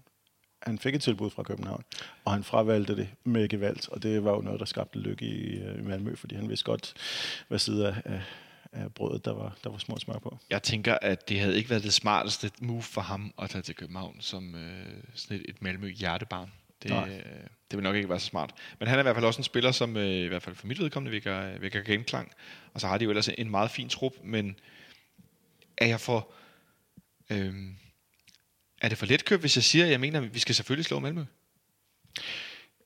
han fik et tilbud fra København, og han fravalgte det med gevalt, og det var jo noget, der skabte lykke i, øh, i Malmø, fordi han vidste godt, hvad side af, af, af brødet, der var, der var små smør på. Jeg tænker, at det havde ikke været det smarteste move for ham at tage til København som øh, sådan et, et Malmø hjertebarn. Det, Nej. øh, det vil nok ikke være så smart. Men han er i hvert fald også en spiller, som øh, i hvert fald for mit vedkommende vækker, vækker genklang. Og så har de jo ellers en meget fin trup, men er jeg for... Øh, er det for let køb, hvis jeg siger, at jeg mener, at vi skal selvfølgelig slå Malmø?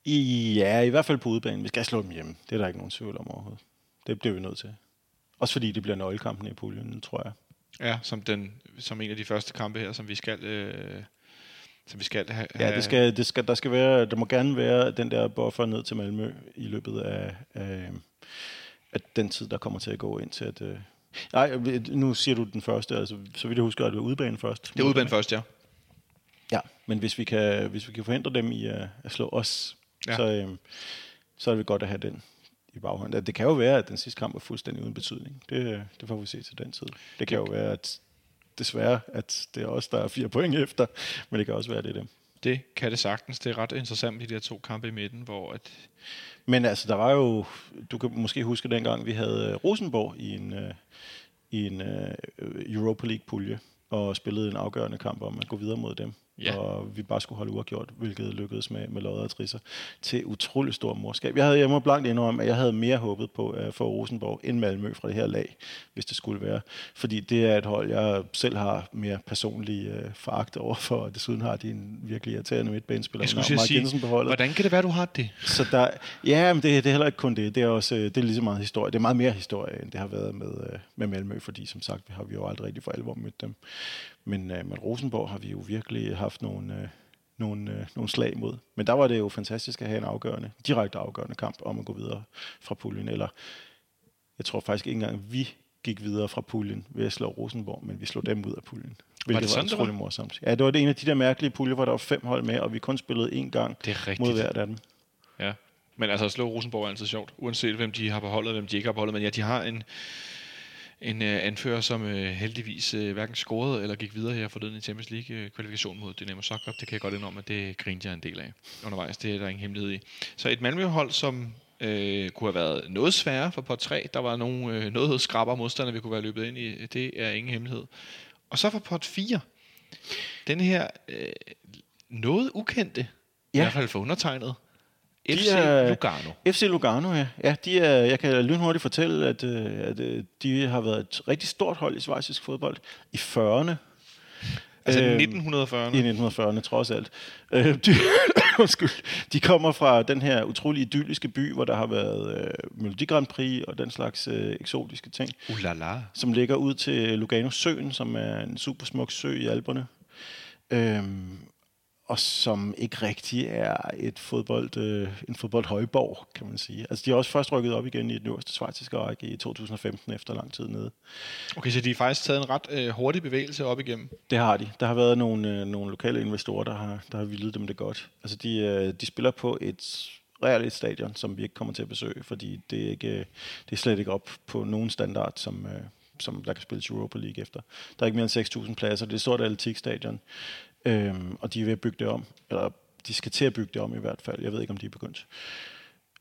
I, ja, i hvert fald på udebanen. Vi skal slå dem hjemme. Det er der ikke nogen tvivl om overhovedet. Det bliver vi nødt til. Også fordi det bliver nøglekampen i puljen, tror jeg. Ja, som, den, som en af de første kampe her, som vi skal, øh, som vi skal have. Ja, det skal, det skal, der, skal være, der må gerne være den der buffer ned til Malmø i løbet af, af, af den tid, der kommer til at gå ind til at... Øh... Nej, nu siger du den første, altså, så vidt jeg husker, at det er udbanen først. Det er udbanen først, ja. Ja, men hvis vi kan, hvis vi kan forhindre dem i at, at slå os, Ja. så, øh, så er det godt at have den i baghånd. Det kan jo være, at den sidste kamp er fuldstændig uden betydning. Det, det får vi se til den tid. Det kan jo være, at desværre, at det er os, der er fire point efter, men det kan også være, det er dem. Det kan det sagtens. Det er ret interessant med de der to kampe i midten, hvor at, Men altså, der var jo, du kan måske huske dengang, vi havde øh, Rosenborg i en, øh, i en øh, Europa League-pulje, og spillede en afgørende kamp om at gå videre mod dem. Ja. Og vi bare skulle holde uafgjort, hvilket lykkedes med, med lodder og trisser, til utrolig stor morskab. Jeg, havde, jeg må blankt indrømme, at jeg havde mere håbet på at få Rosenborg end Malmø fra det her lag, hvis det skulle være. Fordi det er et hold, jeg selv har mere personlig øh, foragt over for, og desuden har de en virkelig irriterende midtbanespiller. jeg skulle sige, Jensen på holdet. hvordan kan det være, du har det? Så der, ja, men det, det er heller ikke kun det. Det er også øh, det er lige så meget historie. Det er meget mere historie, end det har været med, øh, med Malmø, fordi som sagt, vi har vi jo aldrig rigtig for alvor mødt dem. Men øh, med Rosenborg har vi jo virkelig haft nogle, øh, nogle, øh, nogle slag imod. Men der var det jo fantastisk at have en afgørende, direkte afgørende kamp om at gå videre fra puljen. Eller jeg tror faktisk ikke engang, vi gik videre fra puljen ved at slå Rosenborg, men vi slog dem ud af puljen. Var det Hvilket sådan, det utrolig var? morsomt. Ja, det var det en af de der mærkelige puljer, hvor der var fem hold med, og vi kun spillede én gang Det er rigtigt. mod hvert af dem. Ja. Men altså at slå Rosenborg er altid sjovt, uanset hvem de har på holdet, hvem de ikke har på holdet. Men ja, de har en, en uh, anfører, som uh, heldigvis uh, hverken scorede eller gik videre her forleden i Champions League-kvalifikation mod Dynamo Zagreb. Det kan jeg godt indrømme, at det grinte jeg en del af undervejs. Det er der ingen hemmelighed i. Så et Malmø-hold, som øh, kunne have været noget sværere for pot 3. Der var nogle øh, noget skrabber modstandere, vi kunne være løbet ind i. Det er ingen hemmelighed. Og så for pot 4. Den her øh, noget ukendte, ja. i hvert fald for undertegnet, De FC er- Lugano. FC Lugano, ja. ja de er, jeg kan lynhurtigt fortælle, at, øh, at øh, de har været et rigtig stort hold i svejsisk fodbold i 40'erne. Altså Øhm, 1940'erne. I 1940'erne, trods alt. Øh, de, undskyld, de kommer fra den her utrolig idylliske by, hvor der har været øh, Melodi Grand Prix og den slags øh, eksotiske ting, Ulala. som ligger ud til Lugano Søen, som er en super smuk sø i Alperne. Øhm, og som ikke rigtig er et fodbold, øh, en fodboldhøjborg, kan man sige. Altså, de har også først rykket op igen i den øverste svejtiske række i 2015 efter lang tid nede. Okay, så de har faktisk taget en ret øh, hurtig bevægelse op igennem. Det har de. Der har været nogle, øh, nogle lokale investorer, der har, der har vildt dem det godt. Altså, de, øh, de spiller på et reelt stadion, som vi ikke kommer til at besøge, fordi det er, ikke, øh, det er slet ikke op på nogen standard, som, øh, som der kan spilles Europa League efter. Der er ikke mere end 6.000 pladser. Det er et stort atletikstadion, øhm, og de er ved at bygge det om. Eller de skal til at bygge det om i hvert fald. Jeg ved ikke, om de er begyndt.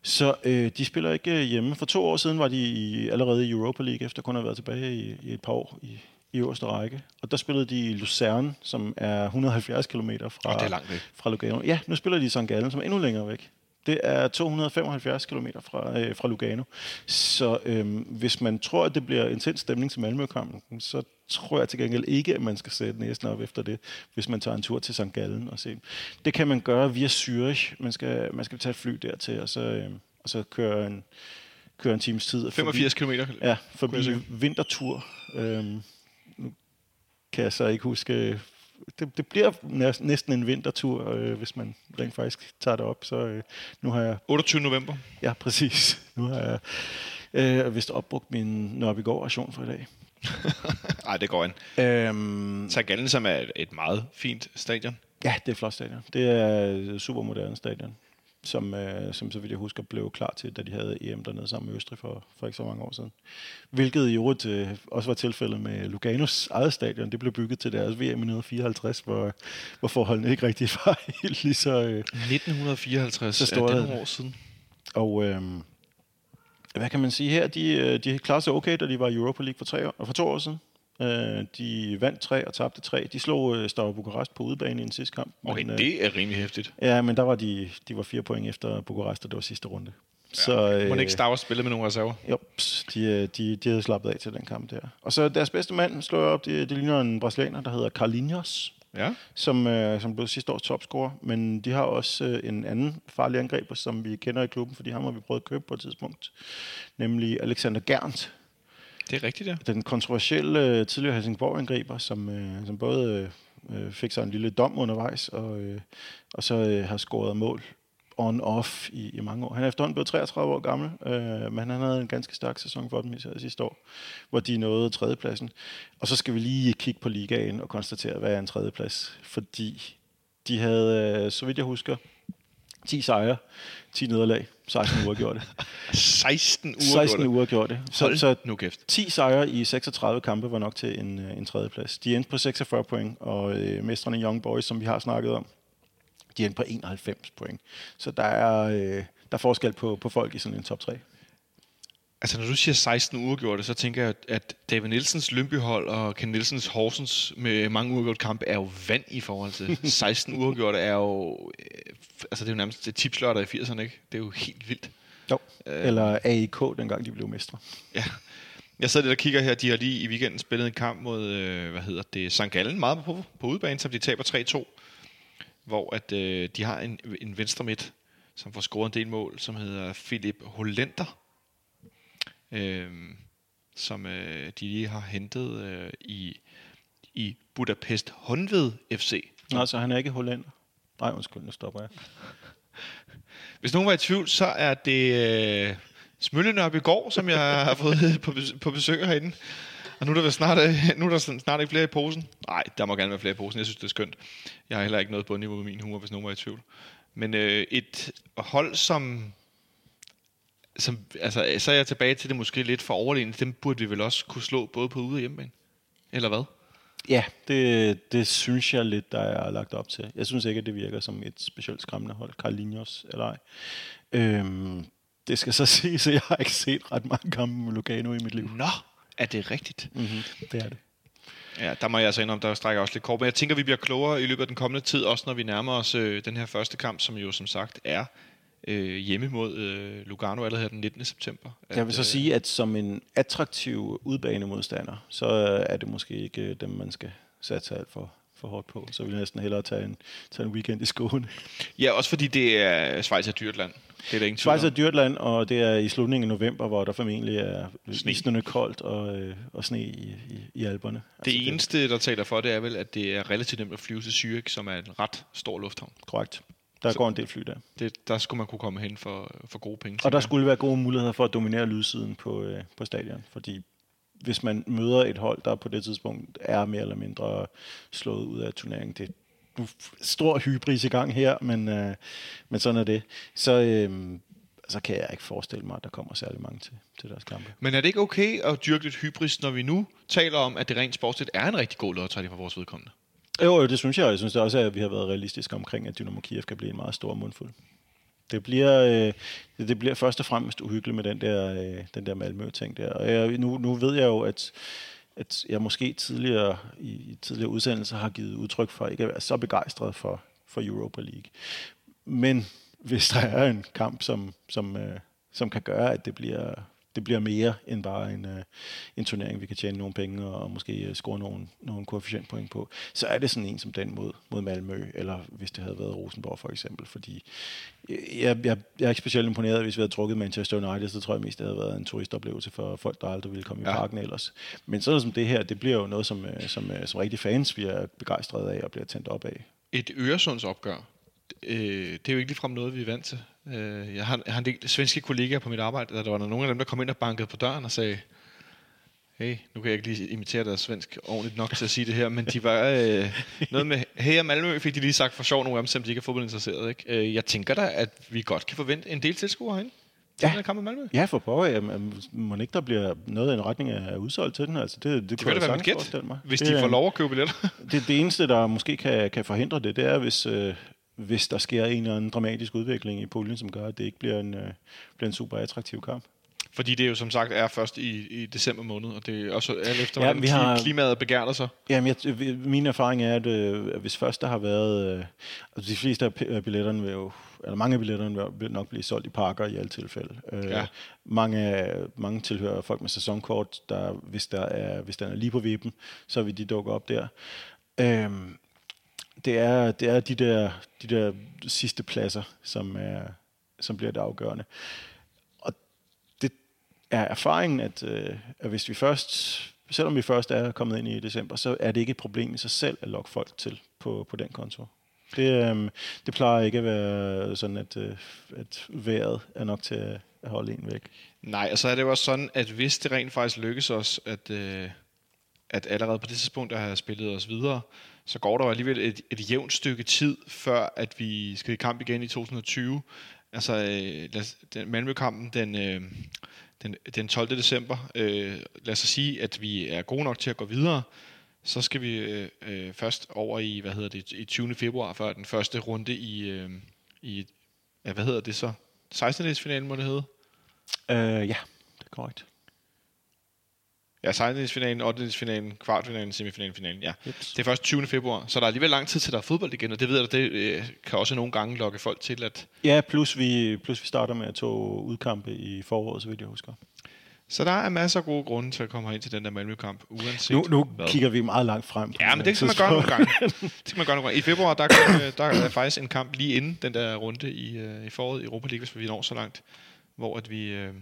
Så øh, de spiller ikke øh, hjemme. For to år siden var de i, allerede i Europa League, efter kun at have været tilbage i, i et par år i, i øverste række. Og der spillede de i Lucerne, som er 170 km fra, Og det er langt væk. fra Lugano. Ja, nu spiller de i St. Gallen, som er endnu længere væk. Det er 275 km fra, øh, fra Lugano. Så øh, hvis man tror, at det bliver intens stemning til Malmø-kampen, så tror jeg til gengæld ikke, at man skal sætte næsen op efter det, hvis man tager en tur til St. Gallen og se. Det kan man gøre via Zürich. Man skal, man skal tage et fly dertil, og så, øh, og så køre en, køre en times tid. forbi- 85 km. Ja, forbi vintertur. Nu kan jeg så ikke huske... Det, det bliver næ- næsten en vintertur, øh, hvis man rent faktisk tager det op. Så øh, nu har jeg... 28. november. Ja, præcis. Nu har jeg øh, vist opbrugt min Nørrebygård-ration for i dag. Nej, det går ind. Øhm, Så Gallen, som er et, et meget fint stadion. ja, det er et flot stadion. Det er et super moderne stadion, som, øh, som så vidt jeg husker blev klar til, da de havde EM dernede sammen med Østrig for, for ikke så mange år siden. Hvilket i øvrigt øh, også var tilfældet med Luganos eget stadion. Det blev bygget til deres VM i 1954, hvor, hvor forholdene ikke rigtig var helt lige så... Øh, 1954 Så står er det år siden. og øh, hvad kan man sige her? De, øh, de klarede sig okay, da de var i Europa League for, tre år, for to år siden. Øh, de vandt tre og tabte tre. De slog øh, Steaua Bukarest på udebane i den sidste kamp. Okay, men, øh, det er rimelig hæftigt. Ja, men der var de, de var fire point efter Bukarest, og det var sidste runde. Så, Ja, Må øh, ikke Stavres spille med nogle reserver? Jo, de, øh, de, de havde slappet af til den kamp der. Og så deres bedste mand slår jeg op, det, det ligner en brasilianer, der hedder Carlinhos, Ja. som, øh, som blev sidste års topscorer. Men de har også øh, en anden farlig angriber, som vi kender i klubben, fordi ham har vi prøvet at købe på et tidspunkt. Nemlig Alexander Gerndt, det er rigtigt, ja. den kontroversielle øh, tidligere Helsingborg-angriber, som, øh, som både øh, øh, fik sig en lille dom undervejs, og, øh, og så øh, har scoret mål on-off i, i mange år. Han er efterhånden blevet 33 år gammel, øh, men han havde en ganske stærk sæson for dem især sidste år, hvor de nåede tredjepladsen. Og så skal vi lige kigge på ligaen og konstatere, hvad er en tredjeplads, fordi de havde, øh, så vidt jeg husker, 10 sejre, 10 nederlag, 16 uger gjorde det. 16 uger 16 uger gjorde det. Så, Hold så nu kæft. 10 sejre i 36 kampe var nok til en, øh, en tredjeplads. De endte på 46 point, og øh, mestrene Young Boys, som vi har snakket om, de endte på 91 point. Så der er, øh, der er forskel på, på folk i sådan en top 3. Altså, når du siger 16 uger så tænker jeg, at David Nielsens Lyngby-hold og Ken Nielsens Horsens med mange uger kampe er jo vand i forhold til 16 uger er jo... Øh, altså, det er jo nærmest det tipslørter i 80'erne, ikke? Det er jo helt vildt. Jo. Eller AIK, dengang de blev mestre. Ja. Jeg sidder lidt og kigger her. De har lige i weekenden spillet en kamp mod, øh, hvad hedder det, St. Gallen, meget på, på udebane, som de taber 3-2. Hvor at, øh, de har en, en venstre midt, som får scoret en del mål, som hedder Philip Hollender. Øh, som øh, de lige har hentet øh, i, i Budapest Honved FC. Nå, så han er ikke hollænder. Nej, undskyld, nu stopper jeg. Hvis nogen var i tvivl, så er det øh, Smøllenørp i går, som jeg har fået på, på besøg herinde. Og nu er der, snart, øh, nu er der snart ikke flere i posen. Nej, der må gerne være flere i posen. Jeg synes, det er skønt. Jeg har heller ikke noget bundniveau med min humor, hvis nogen var i tvivl. Men øh, et hold, som, som... Altså, så er jeg tilbage til det måske lidt for overlegne. Dem burde vi vel også kunne slå både på ude og hjemmebane. Eller hvad? Ja, det, det synes jeg lidt, der er lagt op til. Jeg synes ikke, at det virker som et specielt skræmmende hold. Carlinhos eller ej. Øhm, det skal så siges, at jeg har ikke set ret mange kampe med Lugano i mit liv. Nå, er det rigtigt? Mm-hmm. Det er det. Ja, der må jeg altså indrømme, der strækker også lidt kort. Men jeg tænker, vi bliver klogere i løbet af den kommende tid, også når vi nærmer os øh, den her første kamp, som jo som sagt er øh, hjemme mod øh, Lugano allerede den 19. september. At, Jeg vil så øh, sige, at som en attraktiv udbanemodstander, så er det måske ikke øh, dem, man skal satse alt for, for hårdt på. Så vil jeg næsten hellere tage en, tage en weekend i Skåne. Ja, også fordi det er Schweiz er dyrt land. Det er der ingen Schweiz er dyrt land, og det er i slutningen af november, hvor der formentlig er Sne. isnende koldt og, øh, og sne i, i, i alberne. Det eneste, der taler for, det er vel, at det er relativt nemt at flyve til Zürich, som er en ret stor lufthavn. Korrekt. Der Så- går en del fly der. Det, der skulle man kunne komme hen for, for gode penge. Og der jeg. skulle være gode muligheder for at dominere lydsiden på, øh, på stadion, fordi hvis man møder et hold, der på det tidspunkt er mere eller mindre slået ud af turneringen, det er stor hybris i gang her, men, øh, men sådan er det. Så, øh, så kan jeg ikke forestille mig, at der kommer særlig mange til, til deres kampe. Men er det ikke okay at dyrke lidt hybris, når vi nu taler om, at det rent sportsligt er en rigtig god lodtrækning for vores vedkommende? Jo, jo, det synes jeg, og jeg synes det også, at vi har været realistiske omkring, at Dynamo Kiev kan blive en meget stor mundfuld. Det bliver, øh, det, bliver først og fremmest uhyggeligt med den der, øh, den der Malmø-ting der. Og jeg, nu, nu ved jeg jo, at, at jeg måske tidligere i, i tidligere udsendelser har givet udtryk for ikke at være så begejstret for, for Europa League. Men hvis der er en kamp, som, som, øh, som kan gøre, at det bliver, det bliver mere end bare en, øh, en turnering, vi kan tjene nogle penge og, og måske øh, score nogle, nogle koefficientpoint på, så er det sådan en som den mod, mod Malmø, eller hvis det havde været Rosenborg for eksempel, fordi jeg, jeg, jeg er ikke specielt imponeret, hvis vi havde drukket Manchester United, så tror jeg mest, det havde været en turistoplevelse for folk, der aldrig ville komme i Ja. parken ellers. Men sådan noget som det her, det bliver jo noget, som, øh, som, øh, som rigtig fans bliver begejstrede af og bliver tændt op af. Et Øresundsopgør, øh, det er jo ikke ligefrem noget, vi er vant til. Øh, jeg, har, jeg har en del svenske kollegaer på mit arbejde, der, der var nogle af dem, der kom ind og bankede på døren og sagde, hey, nu kan jeg ikke lige imitere deres svensk ordentligt nok til at sige det her, men de var øh, noget med, hey og Malmø fik de lige sagt for sjov nogle af dem, selvom de ikke er fodboldinteresserede. Ikke? Øh, jeg tænker da, at vi godt kan forvente en del tilskuere herinde. Ja. den kamp med Malmø. Ja, for pokker, jamen, må ikke der bliver noget i en retning af udsolgt til den? Altså, det, det, Det kunne være mit gæt, hvis det, de får lov at købe billetter. Det, det eneste, der måske kan, kan forhindre det, det er, hvis, øh, hvis der sker en eller anden dramatisk udvikling i puljen, som gør, at det ikke bliver en, øh, bliver en super attraktiv kamp. Fordi det jo som sagt er først i, i december måned, og det er også alt efter, Ja, vi har- klimaet begærter sig. Jamen, jeg, min erfaring er, at øh, hvis først der har været... Øh, altså de fleste af billetterne vil jo... Eller mange af billetterne vil- nok blive solgt i parker i alle tilfælde. Øh, Ja. mange, mange tilhører folk med sæsonkort, der, hvis, der er, hvis den er lige på vippen, så vil de dukke op der. Øh, det er, det er de, der, de der sidste pladser, som, er, som bliver det afgørende. Og det er erfaringen, at, øh, at hvis vi først, selvom vi først er kommet ind i december, så er det ikke et problem i sig selv at lokke folk til på, på den konto. Det, øh, det plejer ikke at være sådan, at, øh, at vejret er nok til at holde en væk. Nej, og så er det jo også sådan, at hvis det rent faktisk lykkes os, at, øh, at allerede på det tidspunkt, der har spillet os videre, så går der jo alligevel et, et jævnt stykke tid, før at vi skal i kamp igen i 2020. Altså, øh, lad os, den Malmø-kampen den, øh, den, den 12. december, øh, lad os sige, at vi er gode nok til at gå videre, så skal vi øh, øh, først over i, hvad hedder det, i 20. februar, før den første runde i, øh, i ja, hvad hedder det så? 16. finalen må det hedde? Øh, ja, det er korrekt. Ja, 16. finalen, 8. finalen, kvartfinalen, semifinalen, finalen. Ja. Yep. Det er først 20. februar, så der er alligevel lang tid til, der er fodbold igen, og det ved jeg, det øh, kan også nogle gange lokke folk til, at... Ja, plus vi, plus vi starter med at tage udkampe i foråret, så vidt jeg husker. Så der er masser af gode grunde til at komme ind til den der Malmø-kamp, uanset Nu, nu hvad. kigger vi meget langt frem. Ja, men det kan man gøre nogle gange. Det kan man gøre nogle gange. I februar, der, kom, øh, der er faktisk en kamp lige inden den der runde i, øh, i foråret i Europa League, hvis vi når så langt, hvor at vi øh,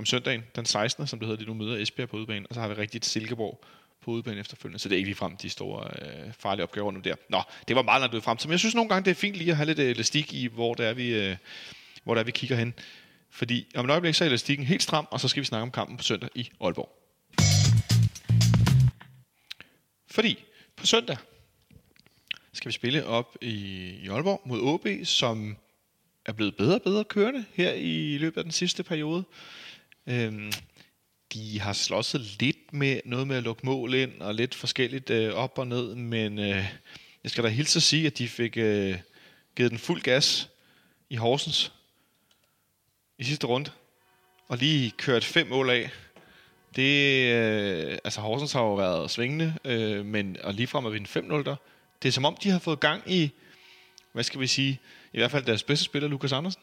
om søndagen, den 16., som det hedder, lige nu møder Esbjerg på udebane, og så har vi rigtigt Silkeborg på udebane efterfølgende, så det er ikke ligefrem de store øh, farlige opgaver nu der. Nå, det var meget langt ud frem til, men jeg synes nogle gange, det er fint lige at have lidt øh, elastik i, hvor det er, vi, øh, hvor det er, vi kigger hen. Fordi om et øjeblik så er elastikken helt stram, og så skal vi snakke om kampen på søndag i Aalborg. Fordi på søndag skal vi spille op i, i Aalborg mod OB, som er blevet bedre og bedre kørende her i løbet af den sidste periode. Øhm, de har slåsset lidt med noget med at lukke mål ind, og lidt forskelligt øh, op og ned, men øh, jeg skal da hilse at sige, at de fik øh, givet den fuld gas i Horsens i sidste runde, og lige kørt fem mål af. Det, øh, altså Horsens har jo været svingende, øh, men og lige frem at vinde 5-0 der, det er som om, de har fået gang i, hvad skal vi sige, i hvert fald deres bedste spiller, Lukas Andersen.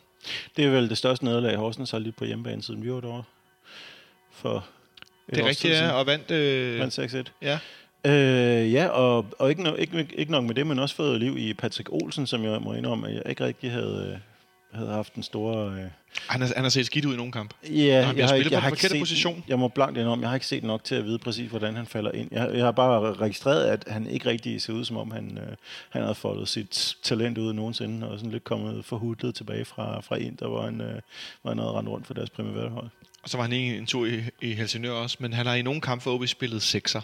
Det er vel det største nederlag, Horsens har lige på hjemmebane, siden vi var derovre. For et Det er rigtigt, ja, og vandt... Øh, Vandt 6-1. ja. Øh, ja, og, og ikke, no, ikke, ikke nok med det, men også fået liv i Patrick Olsen, som jeg må indrømme, at jeg ikke rigtig havde, øh, havde haft den store... Øh, Han, har, han har set skidt ud i nogle kampe. Ja, han jeg har, ikke, jeg har ikke set, position. Jeg må blankt indrømme, jeg har ikke set nok til at vide præcis, hvordan han falder ind. Jeg, jeg har bare registreret, at han ikke rigtig ser ud, som om han, øh, han havde foldet sit talent ud nogensinde, og sådan lidt kommet forhudlet tilbage fra, fra Inter, hvor han, øh, hvor han havde rendt rundt for deres primærhold. Og så var han en, en tur i, i Helsingør også, men han har i nogle kampe for OB spillet sekser.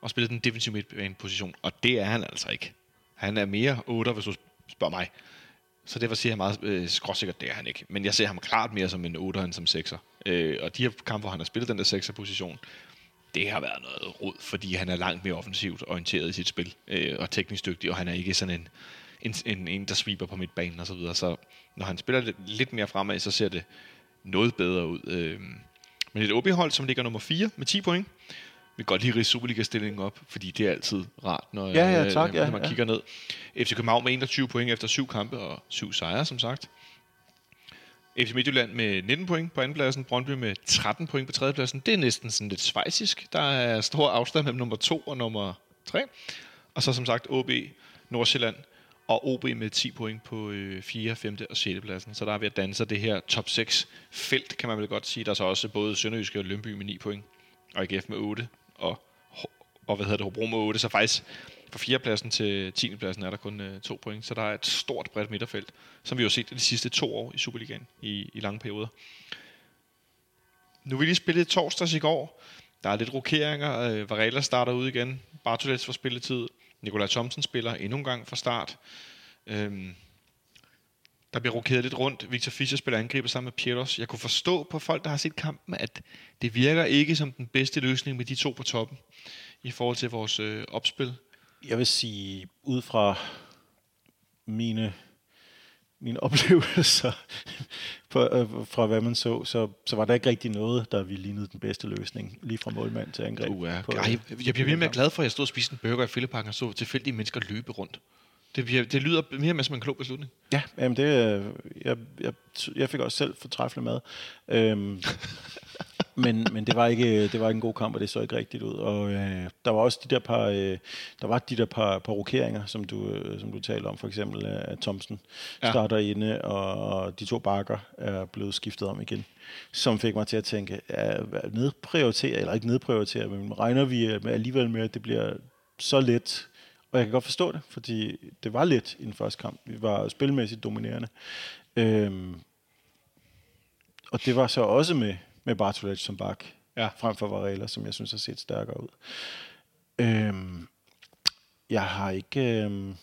Og spillet den defensive midtbaneposition, og det er han altså ikke. Han er mere 8, hvis du spørger mig. Så derfor siger jeg meget øh, skråsikkert, det er han ikke. Men jeg ser ham klart mere som en 8 end som 6'er. Øh, og de her kampe, hvor han har spillet den der 6'er position, det har været noget rod, fordi han er langt mere offensivt orienteret i sit spil, øh, og teknisk dygtig, og han er ikke sådan en, en, en, en der sweeper på midtbanen og så videre. Så når han spiller lidt, lidt mere fremad, så ser det noget bedre ud. Øh, men et OB-hold, som ligger nummer 4 med 10 point, vi kan godt lige rise Superliga-stillingen op, fordi det er altid rart, når, Ja, ja, øh, tak, når ja, man ja. kigger ned. FC København med 21 point efter syv kampe og syv sejre, som sagt. FC Midtjylland med 19 point på andenpladsen, Brøndby med 13 point på tredjepladsen. Det er næsten sådan lidt svejsisk. Der er stor afstand mellem nummer 2 og nummer 3. Og så som sagt OB, Nordsjælland og OB med 10 point på øh, 4., 5. og 6. pladsen. Så der er ved at danse det her top 6 felt, kan man vel godt sige. Der er så også både Sønderjyske og Lønby med 9 point, og AGF med 8, og, og hvad hedder det, Hobro med 8. Så faktisk fra 4. pladsen til 10. pladsen er der kun øh, 2 point. Så der er et stort bredt midterfelt, som vi jo har set de sidste to år i Superligaen i, i lange perioder. Nu vil vi lige spille torsdags i går. Der er lidt rokeringer. Øh, Varela starter ud igen. Bartolets får spilletid. Nikolaj Thomsen spiller endnu en gang fra start. Øhm, der bliver rokeret lidt rundt. Victor Fischer spiller angriber sammen med Pietos. Jeg kunne forstå på folk, der har set kampen, at det virker ikke som den bedste løsning med de to på toppen i forhold til vores øh, opspil. Jeg vil sige, ud fra mine, mine oplevelser, på, øh, fra hvad man så, så, så var der ikke rigtig noget, der ville lignede den bedste løsning, lige fra målmand til angreb. Uh, ja. på- Ej, jeg bliver mere mere glad for, at jeg stod og spiste en burger i Fælleparken og så tilfældige mennesker løbe rundt. Det, bliver, det lyder mere med som en klog beslutning. Ja, jamen det, øh, jeg, jeg, jeg fik også selv fortræffelig mad. Øhm, men, men det var ikke det var ikke en god kamp, og det så ikke rigtigt ud. Og øh, der var også de der par øh, der var de der par, par rokeringer, som du øh, som du taler om, for eksempel øh, at Thomsen Ja. starter inde, og, og de to bakker er blevet skiftet om igen, som fik mig til at tænke, ja, nedprioritere eller ikke nedprioritere, men regner vi med alligevel med, at det bliver så let og jeg kan godt forstå det, fordi det var let i den første kamp. Vi var spilmæssigt dominerende. Øhm, og det var så også med, med Bartolage som bak, Ja. frem for Varela, som jeg synes har set stærkere ud. Øhm, jeg har ikke... Øhm,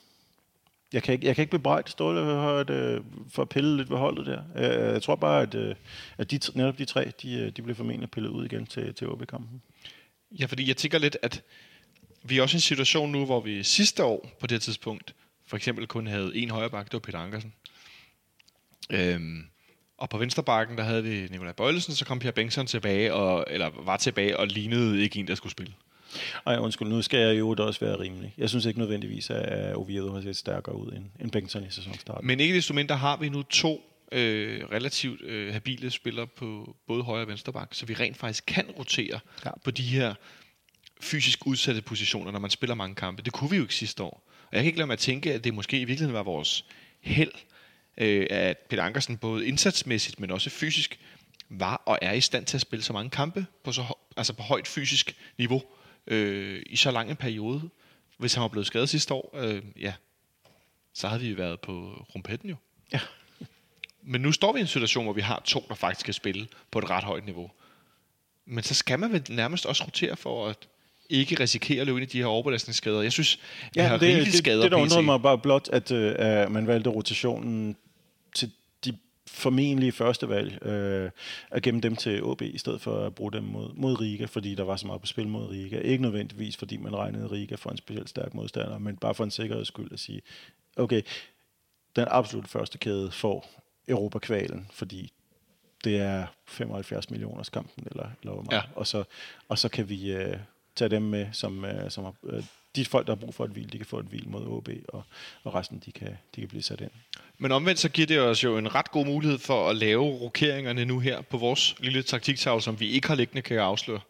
jeg kan ikke, jeg kan ikke bebrejde Ståle for at, øh, for at pille lidt ved holdet der. Øh, jeg tror bare, at, øh, at de, netop de tre, de, øh, de bliver formentlig pillet ud igen til, til OB-kampen. Ja, fordi jeg tænker lidt, at vi er også i en situation nu, hvor vi sidste år på det her tidspunkt, for eksempel kun havde en højreback, det var Peter Ankersen. Øhm, og på venstrebakken, der havde vi Nikolaj Bøjlesen, så kom Pierre Bengtsson tilbage, og, eller var tilbage og lignede ikke en, der skulle spille. Ej, undskyld, nu skal jeg jo også være rimelig. Jeg synes ikke nødvendigvis, at Oviedo har set stærkere ud end, end Bengtsson i sæsonstarten. Men ikke desto mindre har vi nu to øh, relativt øh, habile spillere på både højre og venstre bak, så vi rent faktisk kan rotere ja. Ja. på de her fysisk udsatte positioner, når man spiller mange kampe. Det kunne vi jo ikke sidste år. Og jeg kan ikke lade mig at tænke, at det måske i virkeligheden var vores held, øh, at Peter Ankersen både indsatsmæssigt, men også fysisk, var og er i stand til at spille så mange kampe på, så, altså på højt fysisk niveau øh, i så lang en periode. Hvis han var blevet skadet sidste år, øh, ja, så havde vi været på rumpetten jo. Ja. Men nu står vi i en situation, hvor vi har to, der faktisk skal spille på et ret højt niveau. Men så skal man vel nærmest også rotere for at ikke risikere at løbe ind i de her overbelastningsskader. Jeg synes, vi Ja, har det, rigeligt det, skader det, der undrede mig bare blot, at, øh, man valgte rotationen de formenlige første valg, øh, at gemme dem til OB, i stedet for at bruge dem mod, mod Riga, fordi der var så meget på spil mod Riga. Ikke nødvendigvis, fordi man regnede Riga for en specielt stærk modstander, men bare for en sikkerheds skyld at sige, okay, den absolut første kæde får Europa-kvalen, fordi det er 75 millioners kampen, eller, eller hvor meget. Ja. Og, så, og så kan vi øh, tage dem med, som, øh, som har, øh, de folk, der har brug for et hvil, de kan få et hvil mod OB, og, og resten, de kan, de kan blive sat ind. Men omvendt så giver det os jo en ret god mulighed for at lave rokeringerne nu her på vores lille taktiktavle, som vi ikke har liggende, kan jeg afsløre.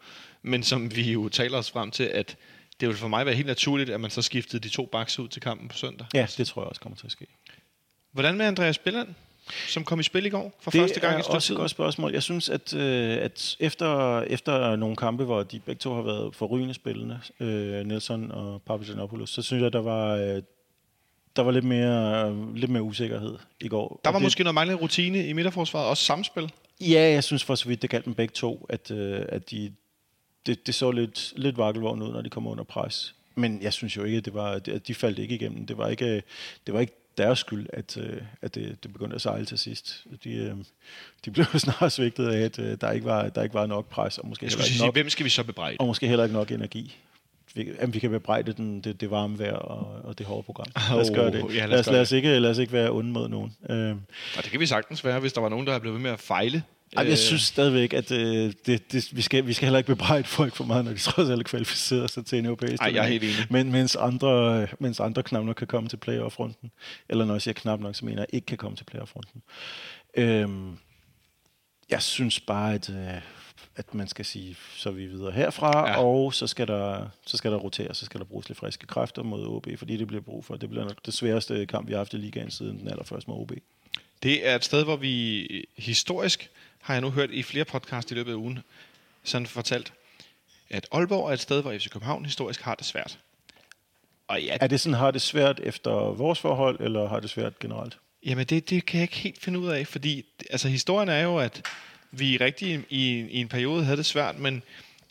Men som vi jo taler os frem til, at det vil for mig være helt naturligt, at man så skiftede de to baks ud til kampen på søndag. Ja, det tror jeg også kommer til at ske. Hvordan med Andreas Billand, som kom i spil i går for første gang i det et er også et godt spørgsmål. Jeg synes, at, øh, at efter, efter nogle kampe, hvor de begge to har været forrygende spillende, øh, Nelson og Papagenopoulos, så synes jeg, der var, øh, der var lidt mere, lidt mere usikkerhed i går. Der var det, måske noget manglende rutine i midterforsvaret, også samspil. Ja, jeg synes for så vidt, det galt dem begge to, at, øh, at de, det, det så lidt, lidt vakkelvogn ud, når de kom under pres. Men jeg synes jo ikke, at, det var, at de faldt ikke igennem. Det var ikke, det var ikke deres skyld, at, øh, at det, det begyndte at sejle til sidst. De, øh, de blev snart svigtet af, at øh, der ikke var, der ikke var nok pres, og måske, Jeg heller ikke sige, nok, hvem skal vi så bebrejde? og måske heller ikke nok energi. Vi, jamen, vi kan bebrejde den, det, det varme vejr og, og det hårde program. Lad os gøre det. ja, lad os lad, os, gøre lad, os ikke, lad os ikke være onde mod nogen. Øh, Og det kan vi sagtens være, hvis der var nogen, der er blevet ved med at fejle. Ej, Øh, jeg synes stadigvæk, at øh, det, det, vi, skal, vi skal heller ikke bebrejde folk for meget, når de trods alt kvalificerer sig til en europæisk Ej, jeg er helt enig. Men, mens, andre, mens andre knap nok kan komme til playoff-runden. Eller når jeg siger knap nok, så mener jeg ikke kan komme til playoff-runden. Øhm, jeg synes bare, at, øh, at man skal sige, så er vi videre herfra, ja. og så skal, der, så skal der rotere, så skal der bruges lidt friske kræfter mod OB, fordi det bliver brug for. Det bliver nok det sværeste kamp, vi har haft i ligaen siden den allerførste mod OB. Det er et sted, hvor vi historisk, har jeg nu hørt i flere podcast i løbet af ugen, sådan fortalt, at Aalborg er et sted, hvor FC København historisk har det svært. Og ja, Er det sådan, har det svært efter vores forhold, eller har det svært generelt? Jamen, det, det kan jeg ikke helt finde ud af, fordi altså, historien er jo, at vi rigtig i, i, i en periode havde det svært, men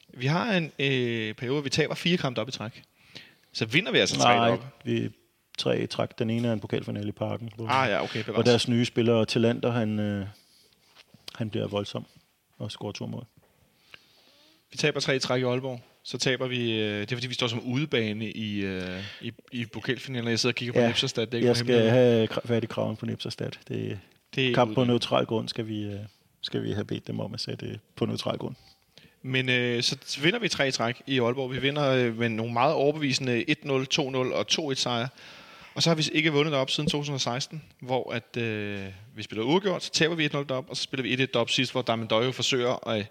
vi har en øh, periode, hvor vi taber fire kampe op i træk. Så vinder vi altså tre op. vi tre træk. Den ene er en pokalfinale i parken. Hvor, Ah ja, okay, bevares. deres nye spiller, Talander, han, øh, han bliver voldsom og scorer to mål. Vi taber tre i træk i Aalborg. Så taber vi... Øh, det er fordi, vi står som udebane i, øh, i, i pokalfinalen, jeg sidder og kigger på ja, Ja, Nipserstad. Det er ikke Jeg skal have fat i kraven på Nipserstad. Det Det kamp på neutral grund, skal vi, øh, skal vi have bedt dem om at sætte på neutral grund. Men øh, så vinder vi tre i træk i Aalborg. Vi vinder øh, med nogle meget overbevisende 1-0, 2-0 og 2-1 sejre. Og så har vi ikke vundet derop siden 2016, hvor at, øh, vi spiller uafgjort, så taber vi 1-0 derop, og så spiller vi 1-1 derop sidst, hvor Damendøje forsøger at...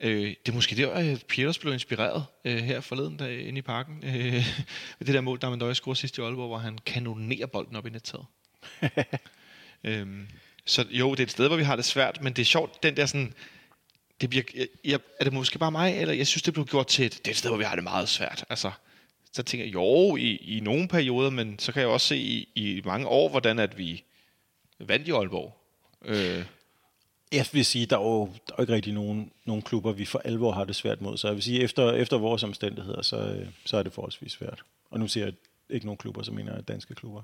Øh, det er måske der, at Peters blev inspireret øh, her forleden dag inde i parken. Øh, det der mål, Damendøje scorede sidst i Aalborg, hvor han kanonerer bolden op i nettaget. øhm, så jo, det er et sted, hvor vi har det svært, men det er sjovt, den der sådan... Det bliver, jeg, jeg, er det måske bare mig, eller jeg synes, det blev gjort til et, det er et sted, hvor vi har det meget svært. Altså, så tænker jeg, jo, i, i nogle perioder, men så kan jeg også se i, i mange år, hvordan at vi vandt i Aalborg. Øh, Jeg vil sige, der er jo, der er ikke rigtig nogen, nogen klubber, vi for alvor har det svært mod. Så jeg vil sige, efter, efter vores omstændigheder, så, så er det forholdsvis svært. Og nu siger jeg ikke nogen klubber, så mener jeg danske klubber.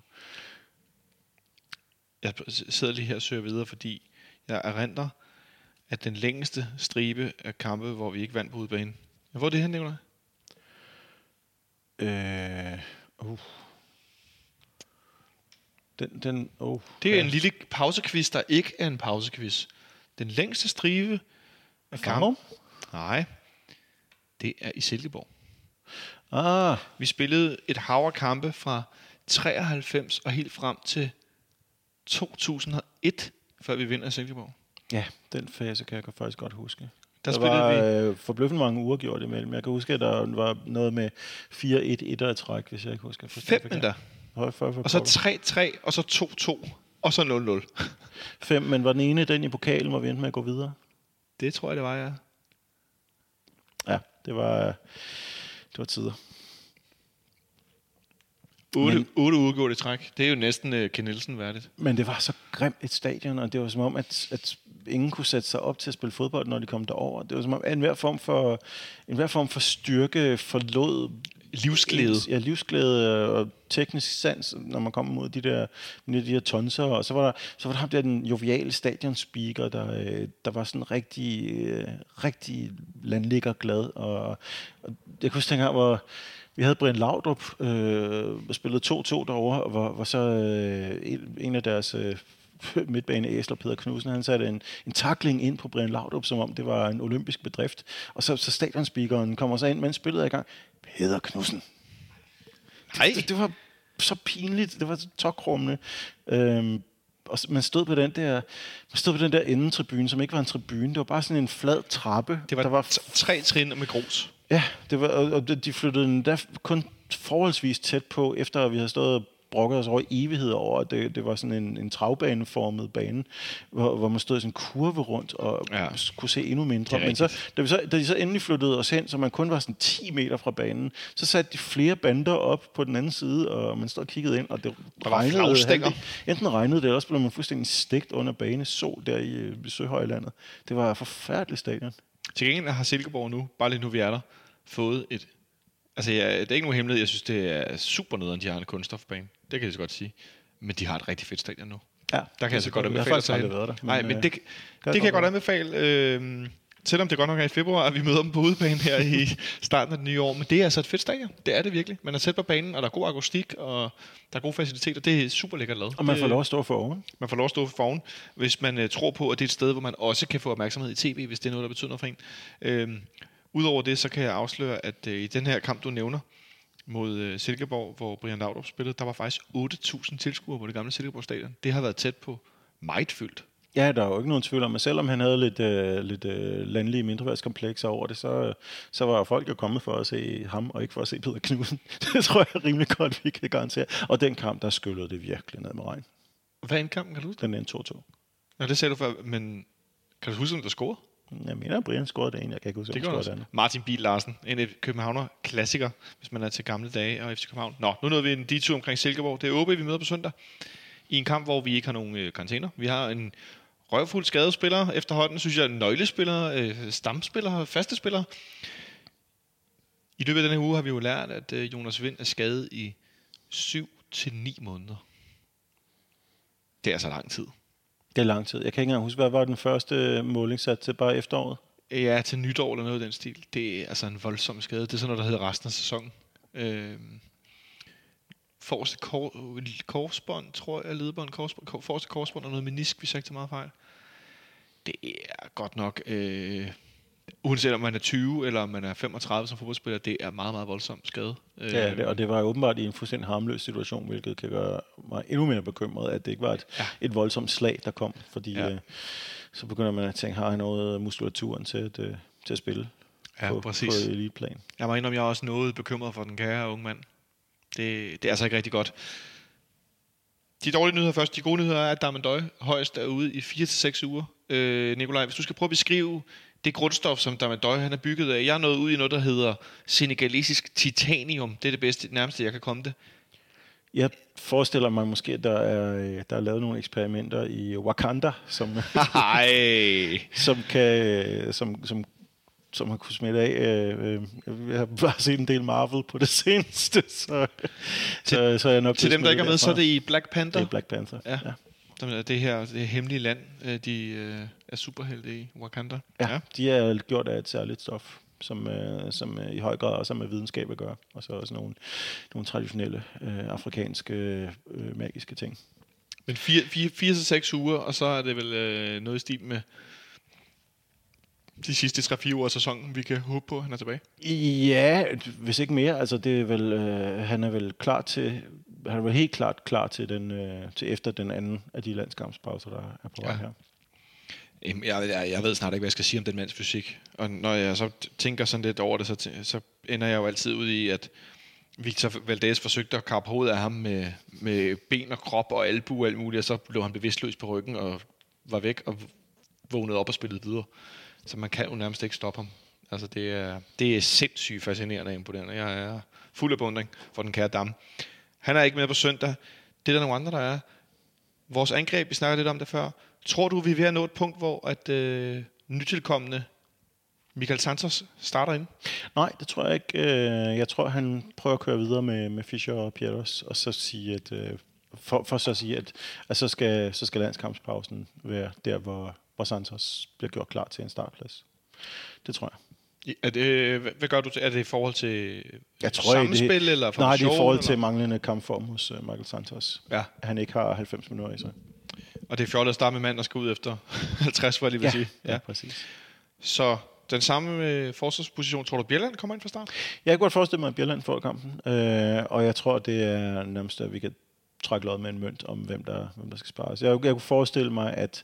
jeg sidder lige her og søger videre, fordi jeg erindrer, at den længste stribe af kampe, hvor vi ikke vandt på udbanen. Hvor er det her, Nicolaj? Øh, uh. Den, den, uh, Det er en lille pausequiz, der ikke er en pausequiz. Den længste stribe af Farum? Nej, det er i Silkeborg. Ah, Vi spillede et hav af kampe fra 93 og helt frem til 2001, før vi vinder i Silkeborg. ja, den fase kan jeg faktisk godt huske. Der, Der, var vi... øh, forbløffende mange uger gjort imellem. Jeg kan huske, at der var noget med 4-1-1 i træk, hvis jeg ikke husker. Fem for Og så 3-3, og så 2-2, og så 0-0. Fem, men var den ene den i pokalen, hvor vi endte med at gå videre? Det tror jeg, det var, ja. Ja, det var, det var tider. 8, Men- 8 uafgjort i træk. Det er jo næsten uh, Ken Nielsen værdigt. Men det var så grimt et stadion, og det var som om, at, at ingen kunne sætte sig op til at spille fodbold, når de kom derover. Det var som om, at enhver form for, enhver form for styrke forlod Livsglæde. Ja, livsglæde og teknisk sans, når man kom mod de der, de der tonser. Og så var der, så var der ham der, den joviale stadionspeaker, der, øh, der var sådan rigtig, øh, rigtig landligger glad. Og, og jeg kunne huske dengang, hvor vi havde Brian Laudrup, øh, spillet 2-2 derovre, og hvor, hvor så øh, en, en af deres øh, midtbane æsler, Peter Knudsen, han satte en, en takling ind på Brian Laudrup, som om det var en olympisk bedrift. Og så, så stadionspeakeren kommer så ind, mens spillet er i gang. Peter Knudsen. Nej. Det, det var så pinligt. Det var så tokrummende. Øhm, og man stod på den der, man stod på den der endetribune, som ikke var en tribune. Det var bare sådan en flad trappe. Det var, der var tre trin med grus. Ja, det var, og, og de flyttede den der kun forholdsvis tæt på, efter at vi havde stået og brokket os over evighed over, at det, det var sådan en, en travbaneformet bane, hvor, hvor man stod i sådan en kurve rundt og Ja. kunne se endnu mindre. Men så da, vi så, da de så endelig flyttede os hen, så man kun var sådan 10 meter fra banen, så satte de flere bander op på den anden side, og man stod og kiggede ind, og det Der regnede. halvdelen- Enten regnede det, eller også blev man fuldstændig stegt under bane sol der i, øh, i Søhøjlandet. Det var forfærdeligt stadion. Til gengæld har Silkeborg nu, bare lige nu vi er der, fået et... Altså, ja, det er ikke nogen hemmelighed. Jeg synes, det er super nederen, de har en kunststofbane. Det kan jeg så godt sige. Men de har et rigtig fedt stadion nu. Ja, Der kan jeg så godt Jeg har anbefale aldrig hen. været der. Nej, men øh, det, det, jeg det kan jeg godt anbefale. Øh, selvom det godt nok er i februar, at vi møder dem på udebane her i starten af det nye år. Men det er altså et fedt stadion. Det er det virkelig. Man er tæt på banen, og der er god akustik, og der er gode faciliteter. Det er super lækkert lavet. Og man får lov at stå for oven. man får lov at stå for foran, hvis man øh, tror på, at det er et sted, hvor man også kan få opmærksomhed i tv, hvis det er noget, der betyder noget for en. Øhm, Udover det, så kan jeg afsløre, at øh, i den her kamp, du nævner, mod øh, Silkeborg, hvor Brian Laudrup spillede, der var faktisk 8.000 tilskuere på det gamle Silkeborg stadion. Det har været tæt på meget fyldt. Ja, der er jo ikke nogen tvivl om, at selvom han havde lidt, øh, lidt øh, landlige mindreværdskomplekser over det, så, så var folk jo kommet for at se ham, og ikke for at se Peter Knudsen. det tror jeg rimelig godt, vi kan garantere. Og den kamp, der skyllede det virkelig ned med regn. Hvad er en kamp, kan du huske? Den endte 2-2. Nå, det sagde du før, men kan du huske, om der scorede? Jeg mener, at Brian scorede det ene. Jeg kan ikke huske, Det scorede det andet. Martin Biel Larsen, en af københavner klassiker, hvis man er til gamle dage og FC København. Nå, nu nåede vi en detur omkring Silkeborg. Det er OB, vi møder på søndag. I en kamp, hvor vi ikke har nogen øh, karantæner. Vi har en røvfuld skadespiller efterhånden, synes jeg, nøglespillere, øh, stamspillere, faste spillere. I løbet af den her uge har vi jo lært, at øh, Jonas Vind er skadet i 7 til 9 måneder. Det er altså lang tid. Det er lang tid. Jeg kan ikke engang huske, hvad var den første øh, måling sat til bare efteråret? Ja, til nytår eller noget i den stil. Det er altså en voldsom skade. Det er sådan noget, der hedder resten af sæsonen. Øh, forreste kor, korsbånd, tror jeg, ledbånd, korsbånd, kor, forreste korsbånd og noget menisk, hvis jeg ikke tager meget fejl. Det er godt nok, øh, uanset om man er 20 eller om man er 35 som fodboldspiller, det er meget, meget voldsom skade. Øh, Ja, det, og det var åbenbart i en fuldstændig harmløs situation, hvilket kan gøre mig endnu mere bekymret, at det ikke var et, Ja. et voldsomt slag, der kom. Fordi ja. øh, så begynder man at tænke, har han noget muskulaturen til at, øh, til at spille Ja, på, præcis. på eliteplan? Jeg må indrømme, jeg er også noget bekymret for den kære unge mand. Det, det er altså ikke rigtig godt. De dårlige nyheder først. De gode nyheder er, at Damendøj højst er ude i 4-6 uger. Øh, Nikolaj, hvis du skal prøve at beskrive det grundstof, som Damendøj han er bygget af. Jeg er nået ud i noget, der hedder senegalesisk titanium. Det er det bedste, nærmeste, jeg kan komme det. Jeg forestiller mig måske, at der er, øh, der er lavet nogle eksperimenter i Wakanda, som, som, kan, som, som, som har kunnet smitte af. Øh, øh, Jeg har bare set en del Marvel på det seneste, så, så, så er jeg nok Til dem, der ikke er med, så er det i Black Panther. det er Black Panther. Ja. Som er det her det hemmelige land, øh, de øh, er superhelte i Wakanda. Ja, de er gjort af et særligt stof, som, øh, som øh, i høj grad også har med videnskab at gøre, og så også nogle, nogle traditionelle øh, afrikanske øh, magiske ting. Men 4-6 uger, og så er det vel øh, noget i stil med de sidste 3-4 uger af sæsonen, vi kan håbe på, at han er tilbage. Ja, hvis ikke mere. Altså, det er vel, øh, han er vel klar til, han vel helt klart klar til, den, øh, til efter den anden af de landskampspauser, der er på vej Ja. her. Jamen, Jeg, jeg, jeg ved snart ikke, hvad jeg skal sige om den mands fysik. Og når jeg så tænker sådan lidt over det, så, så ender jeg jo altid ud i, at Victor Valdez forsøgte at kappe hovedet af ham med, med ben og krop og albu og alt muligt, og så blev han bevidstløs på ryggen og var væk og vågnede op og spillede videre. Så man kan jo nærmest ikke stoppe ham. Altså, det er, det er sindssygt fascinerende og imponerende. Jeg er fuld af beundring for den kære dam. Han er ikke med på søndag. Det er der nogle andre, der er. Vores angreb, vi snakker lidt om det før. Tror du, vi er ved at nå et punkt, hvor at øh, nytilkommende Michael Santos starter ind? Nej, det tror jeg ikke. Øh, jeg tror, han prøver at køre videre med, med Fischer og Pieters, og så sige, at øh, for, for så at sige, at, at så, skal, så skal landskampspausen være der, hvor, hvor Santos bliver gjort klar til en startplads. Det tror jeg. Er det, hvad, gør du til? Er det i forhold til Jeg tror, samspil, det, eller Nej, det er formation, i forhold til eller? manglende kampform hos uh, Michael Santos. Ja, han ikke har 90 minutter i sig. og det er fjollet at starte med mand, der skal ud efter 50, hvor jeg lige vil sige. ja, præcis. Så den samme med forsvarsposition, tror du, Bjelland kommer ind fra start? Jeg kan godt forestille mig, at Bjelland får kampen, øh, og jeg tror, det er nærmest, at vi kan trække lod med en mønt om, hvem der, hvem der skal spares. Jeg, jeg kunne forestille mig, at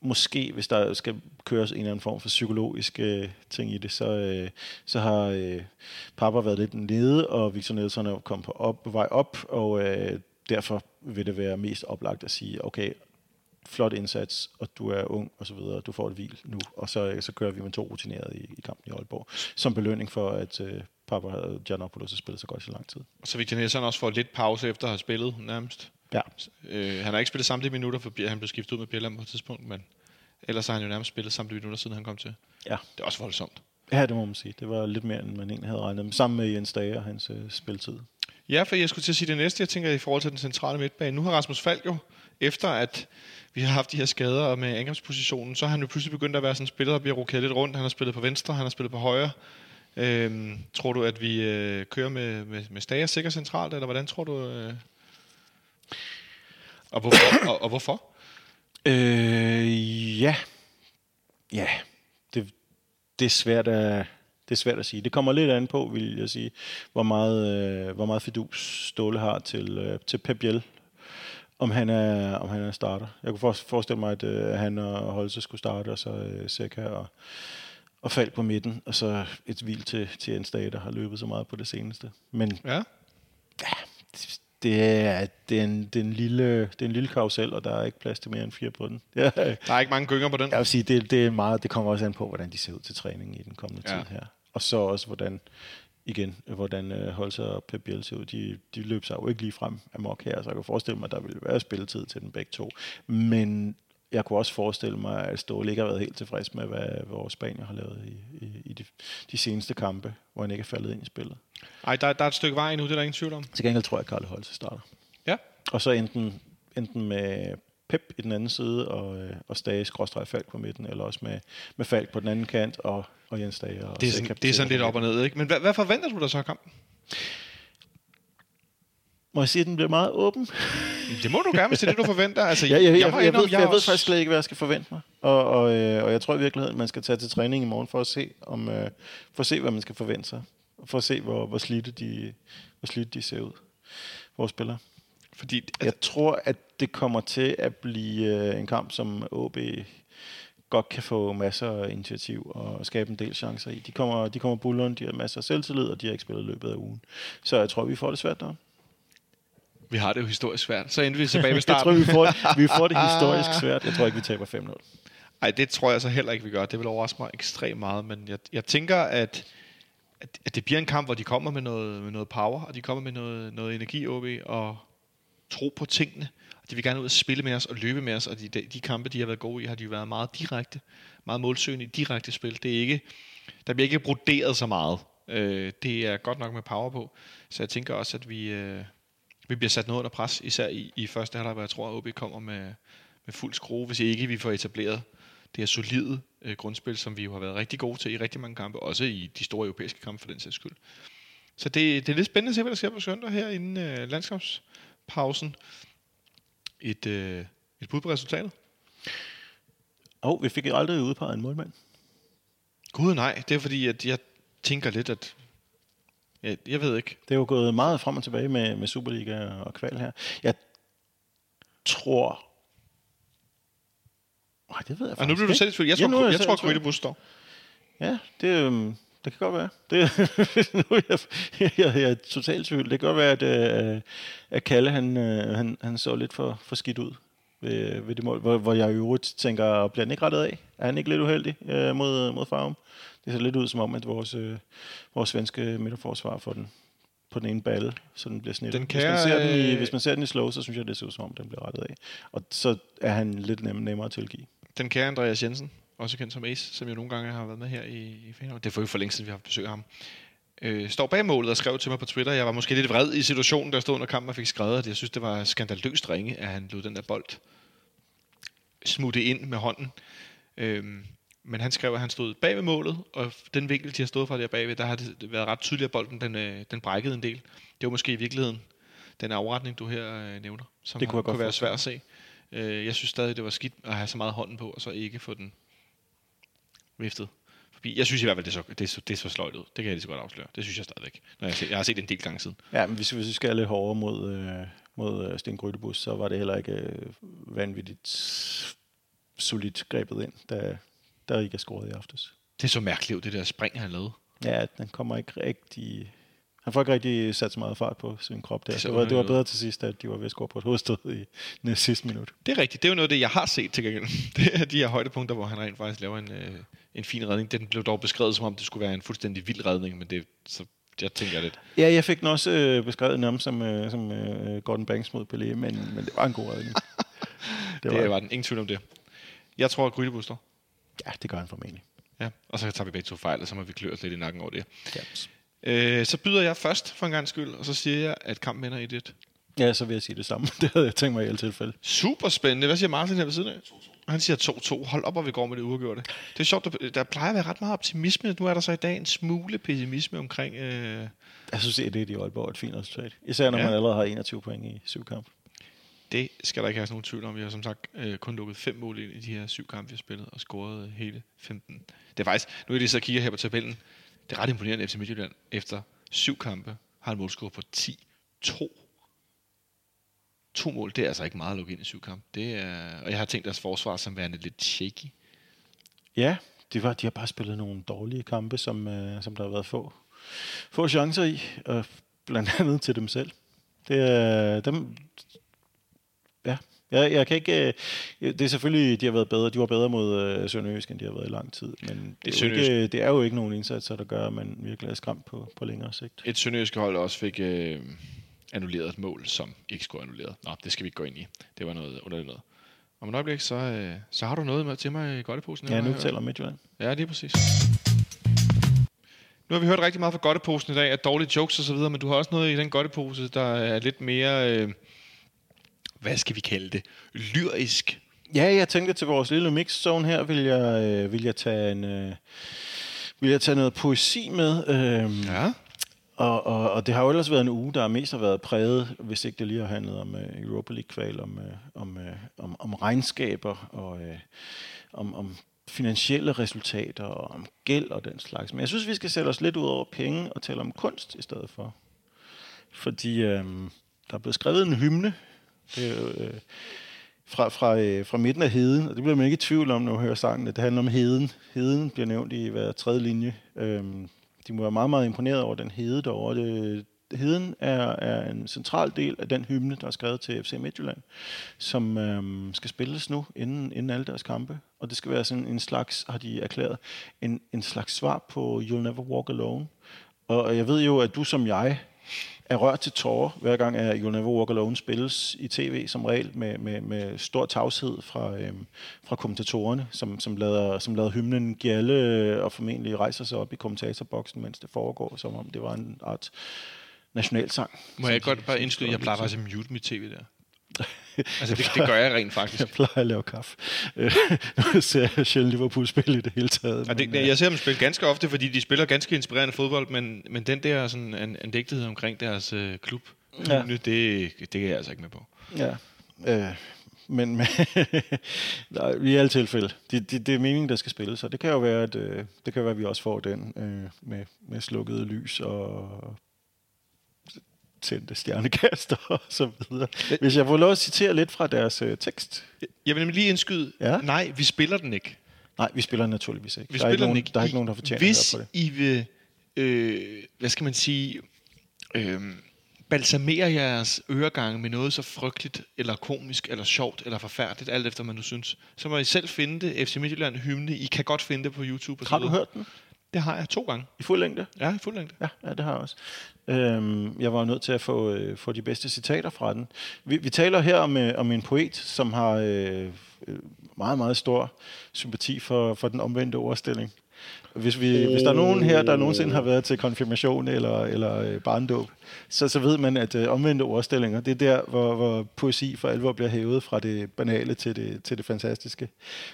måske, hvis der skal køres en eller anden form for psykologisk øh, ting i det, så, øh, så har øh, Papa været lidt nede, og Victor Nielsen er kommet på, op, på vej op, og øh, derfor vil det være mest oplagt at sige, okay, flot indsats, og du er ung og så videre, du får et hvil nu, og så, øh, så kører vi med to rutinerede i, i kampen i Aalborg, som belønning for, at øh, Papa Giannopoulos har spillet så godt i så lang tid. Så Victor Nielsen også får lidt pause efter at have spillet nærmest. Ja, Øh, han har ikke spillet samtlige minutter, for han blev skiftet ud med Bjelland på et tidspunkt, men ellers har han jo nærmest spillet samtlige minutter, siden han kom til. ja. Det er også voldsomt. ja det må man sige. Det var lidt mere, end man egentlig havde regnet med, sammen med Jens Dage og hans øh, spiltid. Ja, for jeg skulle til at sige det næste, jeg tænker i forhold til den centrale midtbane. Nu har Rasmus Falk jo, efter at vi har haft de her skader med angrebspositionen, så har han jo pludselig begyndt at være sådan en spiller, der bliver rokeret lidt rundt. Han har spillet på venstre, han har spillet på højre. Øhm, tror du, at vi øh, kører med, med, med Stager sikkert centralt, eller hvordan tror du? Øh? Og hvorfor? og, og hvorfor? Øh, ja. Ja, det, det, er svært at, det er svært at sige. Det kommer lidt an på, vil jeg sige, hvor meget, øh, hvor meget fidus Ståle har til, øh, til Pep Biel. Om han er, om han er starter. Jeg kunne for- forestille mig, at øh, han og Holse skulle starte, og så øh, Seca og, og Falk på midten, og så et hvil til, til Jens Dage, der har løbet så meget på det seneste. Men Ja. det er, det er, en, det er, en, lille, det er en lille karusel, og der er ikke plads til mere end fire på den. Der er ikke mange gynger på den. jeg vil sige, det, det, er meget, det kommer også an på, hvordan de ser ud til træning i den kommende Ja. tid her. Og så også, hvordan, igen, hvordan uh, Holzer og Pep Biel ser ud. De, de løb sig jo ikke lige frem amok her, så jeg kan forestille mig, at der ville være spilletid til den begge to. Men jeg kunne også forestille mig, at Ståle ikke har været helt tilfreds med, hvad vores Spanier har lavet i, i, i de, de seneste kampe, hvor han ikke er faldet ind i spillet. Ej, der, der er et stykke vej endnu, det er der ingen tvivl om. Til gengæld tror jeg, at Karl Holzer starter. Ja. Og så enten, enten med Pep i den anden side, og, øh, og Stage skråstreg Falk på midten, eller også med, med Falk på den anden kant, og, og Jens Stage. Og Det er, sådan, det er sådan lidt op og ned, ikke? Men hvad, hvad forventer du dig så af kampen? Må jeg sige, at den bliver meget åben? Det må du gerne, hvis det er det, du forventer. Altså, Ja, jeg, jeg, jeg, jeg, ved, jeg, ved også- faktisk slet ikke, hvad jeg skal forvente mig. Og, og, øh, og jeg tror i virkeligheden, at man skal tage til træning i morgen for at se, om, øh, for at se hvad man skal forvente sig. For at se, hvor, hvor, slidte de, hvor slidte de ser ud, vores spillere. Fordi, altså, Jeg tror, at det kommer til at blive øh, en kamp, som OB godt kan få masser af initiativ og skabe en del chancer i. De kommer, de kommer bulleren, de har masser af selvtillid, og de har ikke spillet løbet af ugen. Så jeg tror, vi får det svært der. Vi har det jo historisk svært. Så endte vi tilbage ved Jeg starten. tror, vi får, vi får det historisk svært. Jeg tror ikke, vi taber 5-0. Nej, det tror jeg så heller ikke, vi gør. Det vil overraske mig ekstremt meget. Men jeg, jeg tænker, at, at, at det bliver en kamp, hvor de kommer med noget, med noget power, og de kommer med noget, noget energi, OB, og tro på tingene. De vil gerne ud og spille med os og løbe med os, og de, de, kampe, de har været gode i, har de jo været meget direkte, meget målsøgende i direkte spil. Det er ikke, der bliver ikke broderet så meget. Øh, det er godt nok med power på. Så jeg tænker også, at vi, øh, vi bliver sat noget under pres, især i, i første halvleg, hvor jeg tror, at OB kommer med, med fuld skrue, hvis ikke vi får etableret det her solide øh, grundspil, som vi jo har været rigtig gode til i rigtig mange kampe, også i de store europæiske kampe for den sags skyld. Så det, det er lidt spændende at se, hvad der sker på søndag her inden øh, landskampspausen. Et, øh, et bud på resultatet? Og vi fik aldrig udpeget en målmand. Gud nej, det er fordi, at jeg tænker lidt, at jeg, jeg ved ikke. Det er jo gået meget frem og tilbage med, med Superliga og kval her. Jeg tror... Nej, det ved jeg Og faktisk nu bliver du selv tvivl. Jeg tror, ja, jeg jeg, tror. Kryttebus står. Ja, det, øhm, det kan godt være. Det, nu er jeg, jeg, jeg, jeg er totalt tvivl. Det kan godt være, at, øh, at Kalle han, øh, han, han så lidt for, for skidt ud ved, ved det mål, hvor, hvor jeg i øvrigt tænker, bliver han ikke rettet af? Er han ikke lidt uheldig øh, mod, mod Farum? Det ser lidt ud som om, at vores, øh, vores svenske midterforsvar får den på den ene balle, så den bliver snittet. Den hvis, man ser den i, øh, hvis man ser den i slow, så synes jeg, det ser ud som om, den bliver rettet af. Og så er han lidt nem, nemmere at tilgive. Den kære Andreas Jensen, også kendt som Ace, som jo nogle gange har været med her i, i Fanholm. Det er for jo for længe siden, vi har haft besøg af ham. Øh, står bag målet og skrev til mig på Twitter. Jeg var måske lidt vred i situationen, der stod under kampen og fik skrevet, at jeg synes, det var skandaløst ringe, at han lod den der bold smutte ind med hånden. Øhm, men han skrev, at han stod bag ved målet, og den vinkel, de har stået fra der bagved, der har det været ret tydeligt, at bolden den, øh, den brækkede en del. Det var måske i virkeligheden den afretning, du her øh, nævner, som Det kunne jeg kunne være svært at se. Øh, jeg synes stadig, det var skidt at have så meget hånden på, og så ikke få den viftet forbi. Jeg synes i hvert fald, det er så, det er så, det er så sløjt ud. Det kan jeg lige så godt afsløre. Det synes jeg stadigvæk. Når jeg, har set, jeg har set det en del gange siden. Ja, men hvis, hvis vi skal lidt hårdere mod, øh, mod øh, Sten Grydebus, så var det heller ikke øh, vanvittigt solidt grebet ind, da, da ikke er scoret i aftes. Det er så mærkeligt, det der spring, han lavede. Ja, den kommer ikke rigtig... Han får ikke rigtig sat så meget fart på sin krop der. Det Det, var, det var bedre til sidst, at de var ved at score på et hovedstød i næste sidste minut. Det er rigtigt. Det er jo noget af det, jeg har set til gengæld. Det er de her højdepunkter, hvor han rent faktisk laver en, øh, en fin redning. Den blev dog beskrevet, som om det skulle være en fuldstændig vild redning, men det, så jeg tænker lidt. Ja, jeg fik den også øh, beskrevet nærmest som, øh, som øh, Gordon Banks mod Pelé, men, men det var en god redning. Det, det var den. Ingen tvivl om det. Jeg tror, at Grydebus står. Ja, det gør han formentlig. Ja, og så tager vi begge to fejl, og så må vi klø os lidt i nakken over det. Ja. Øh, så byder jeg først for en gang skyld, og så siger jeg, at kampen ender 1-1. ja, så vil jeg sige det samme. Det havde jeg tænkt mig i alle tilfælde. Super spændende. Hvad siger Martin her ved siden af? Han siger 2-2. Hold op, hvor vi går med det uafgjorte. Det er sjovt, der, der plejer at være ret meget optimisme. Nu er der så i dag en smule pessimisme omkring... Øh, Jeg synes, det er det i Aalborg et fint resultat. Især når Ja. ja. man allerede har 21 point i syv kampe. det skal der ikke have nogen tvivl om. Vi har som sagt øh, kun lukket fem mål ind i de her syv kampe, vi har spillet, og scoret hele 15. Det er faktisk... Nu er det så kigger her på tabellen. Det er ret imponerende, at FC Midtjylland efter syv kampe har en målscore på 10-2. To mål, det er altså ikke meget at lukke ind i syv kampe. Det er, og jeg har tænkt deres forsvar som værende lidt shaky. Ja, de, var, de har bare spillet nogle dårlige kampe, som, øh, som der har været få, få chancer i, og blandt andet til dem selv. Det er dem... Ja, jeg, jeg kan ikke... Øh, det er selvfølgelig, de har været bedre. De var bedre mod øh, Sønderjysk, end de har været i lang tid. Men det er, jo Sønderjysk. ikke, det er jo ikke nogen indsatser, der gør, at man virkelig er skræmt på, på længere sigt. Et sønderjyske hold også fik øh, annulleret et mål, som ikke skulle annulleret. Nå, det skal vi ikke gå ind i. Det var noget underligt noget. Om et øjeblik, så, øh, så har du noget med til mig i godteposen. Ja, nu taler Midtjylland. Ja, lige præcis. Nu har vi hørt rigtig meget fra godteposen i dag, af dårlige jokes og så videre, men du har også noget i den godtepose, der er lidt mere, øh, hvad skal vi kalde det, lyrisk. Ja, jeg tænkte til vores lille mixzone her, vil jeg, øh, vil jeg tage en... Øh, vil jeg tage noget poesi med. Øh, Ja. Og, og, og det har jo ellers været en uge, der mest har været præget, hvis ikke det lige har handlet om uh, Europa League-kval, om, uh, om, uh, om, om regnskaber og uh, om, om finansielle resultater og om gæld og den slags. Men jeg synes, vi skal sætte os lidt ud over penge og tale om kunst i stedet for. Fordi uh, der er blevet skrevet en hymne det er, jo, uh, fra, fra, uh, fra midten af heden, og det bliver man ikke i tvivl om, når man hører sangen. Det handler om heden. Heden bliver nævnt i hver tredje linje. Um, de må være meget, meget imponeret over den hede derovre. Det, heden er, er en central del af den hymne, der er skrevet til FC Midtjylland, som øhm, skal spilles nu, inden, inden alle deres kampe. Og det skal være sådan en slags, har de erklæret, en, en slags svar på You'll Never Walk Alone. Og jeg ved jo, at du som jeg er rørt til tårer, hver gang at You'll Never Walk Alone spilles i tv som regel med, med, med stor tavshed fra, øhm, fra kommentatorerne, som, som, lader, som lader hymnen gælde øh, og formentlig rejser sig op i kommentatorboksen, mens det foregår, som om det var en art nationalsang. Må jeg godt bare indskyde, jeg plejer faktisk at mute mit tv der. altså, det, det gør jeg rent faktisk. Jeg plejer at lave kaffe. Øh, Nu ser jeg sjældent Liverpool spille i det hele taget. Og det, men, øh, jeg ser dem spille ganske ofte, fordi de spiller ganske inspirerende fodbold, men, men den der sådan en, en digtighed omkring deres øh, klub, Ja. ja. det, det er jeg altså ikke med på. Ja. Øh, men men nej, i alle tilfælde, det, det, det er meningen, der skal spilles, så det kan jo være, at, øh, det kan være, at vi også får den øh, med, med slukkede lys og tændte stjernekaster og så videre. Hvis jeg får lov at citere lidt fra deres øh, tekst. Jeg vil nemlig lige indskyde, Ja. nej, vi spiller den ikke. Nej, vi spiller naturligvis ikke. Vi der er spiller ikke nogen, den ikke. Der er I- ikke nogen, der fortjener Hvis på det. I vil, øh, hvad skal man sige, øh, balsamere jeres øregange med noget så frygteligt, eller komisk, eller sjovt, eller forfærdeligt, alt efter man nu synes, så må I selv finde det. FC Midtjylland hymne. I kan godt finde det på YouTube. Og Har du hørt den? Det har jeg to gange. I fuld længde? Ja, i fuld længde. Ja, ja, det har jeg også. Øhm, jeg var nødt til at få, øh, få de bedste citater fra den. Vi, vi taler her om, øh, om en poet, som har øh, øh, meget, meget stor sympati for, for den omvendte ordstilling. Hvis, vi, hvis der er nogen her, der nogensinde har været til konfirmation eller, eller øh, barndåb, så, så ved man, at øh, omvendte ordstillinger, det er der, hvor, hvor poesi for alvor bliver hævet fra det banale til det, til det fantastiske.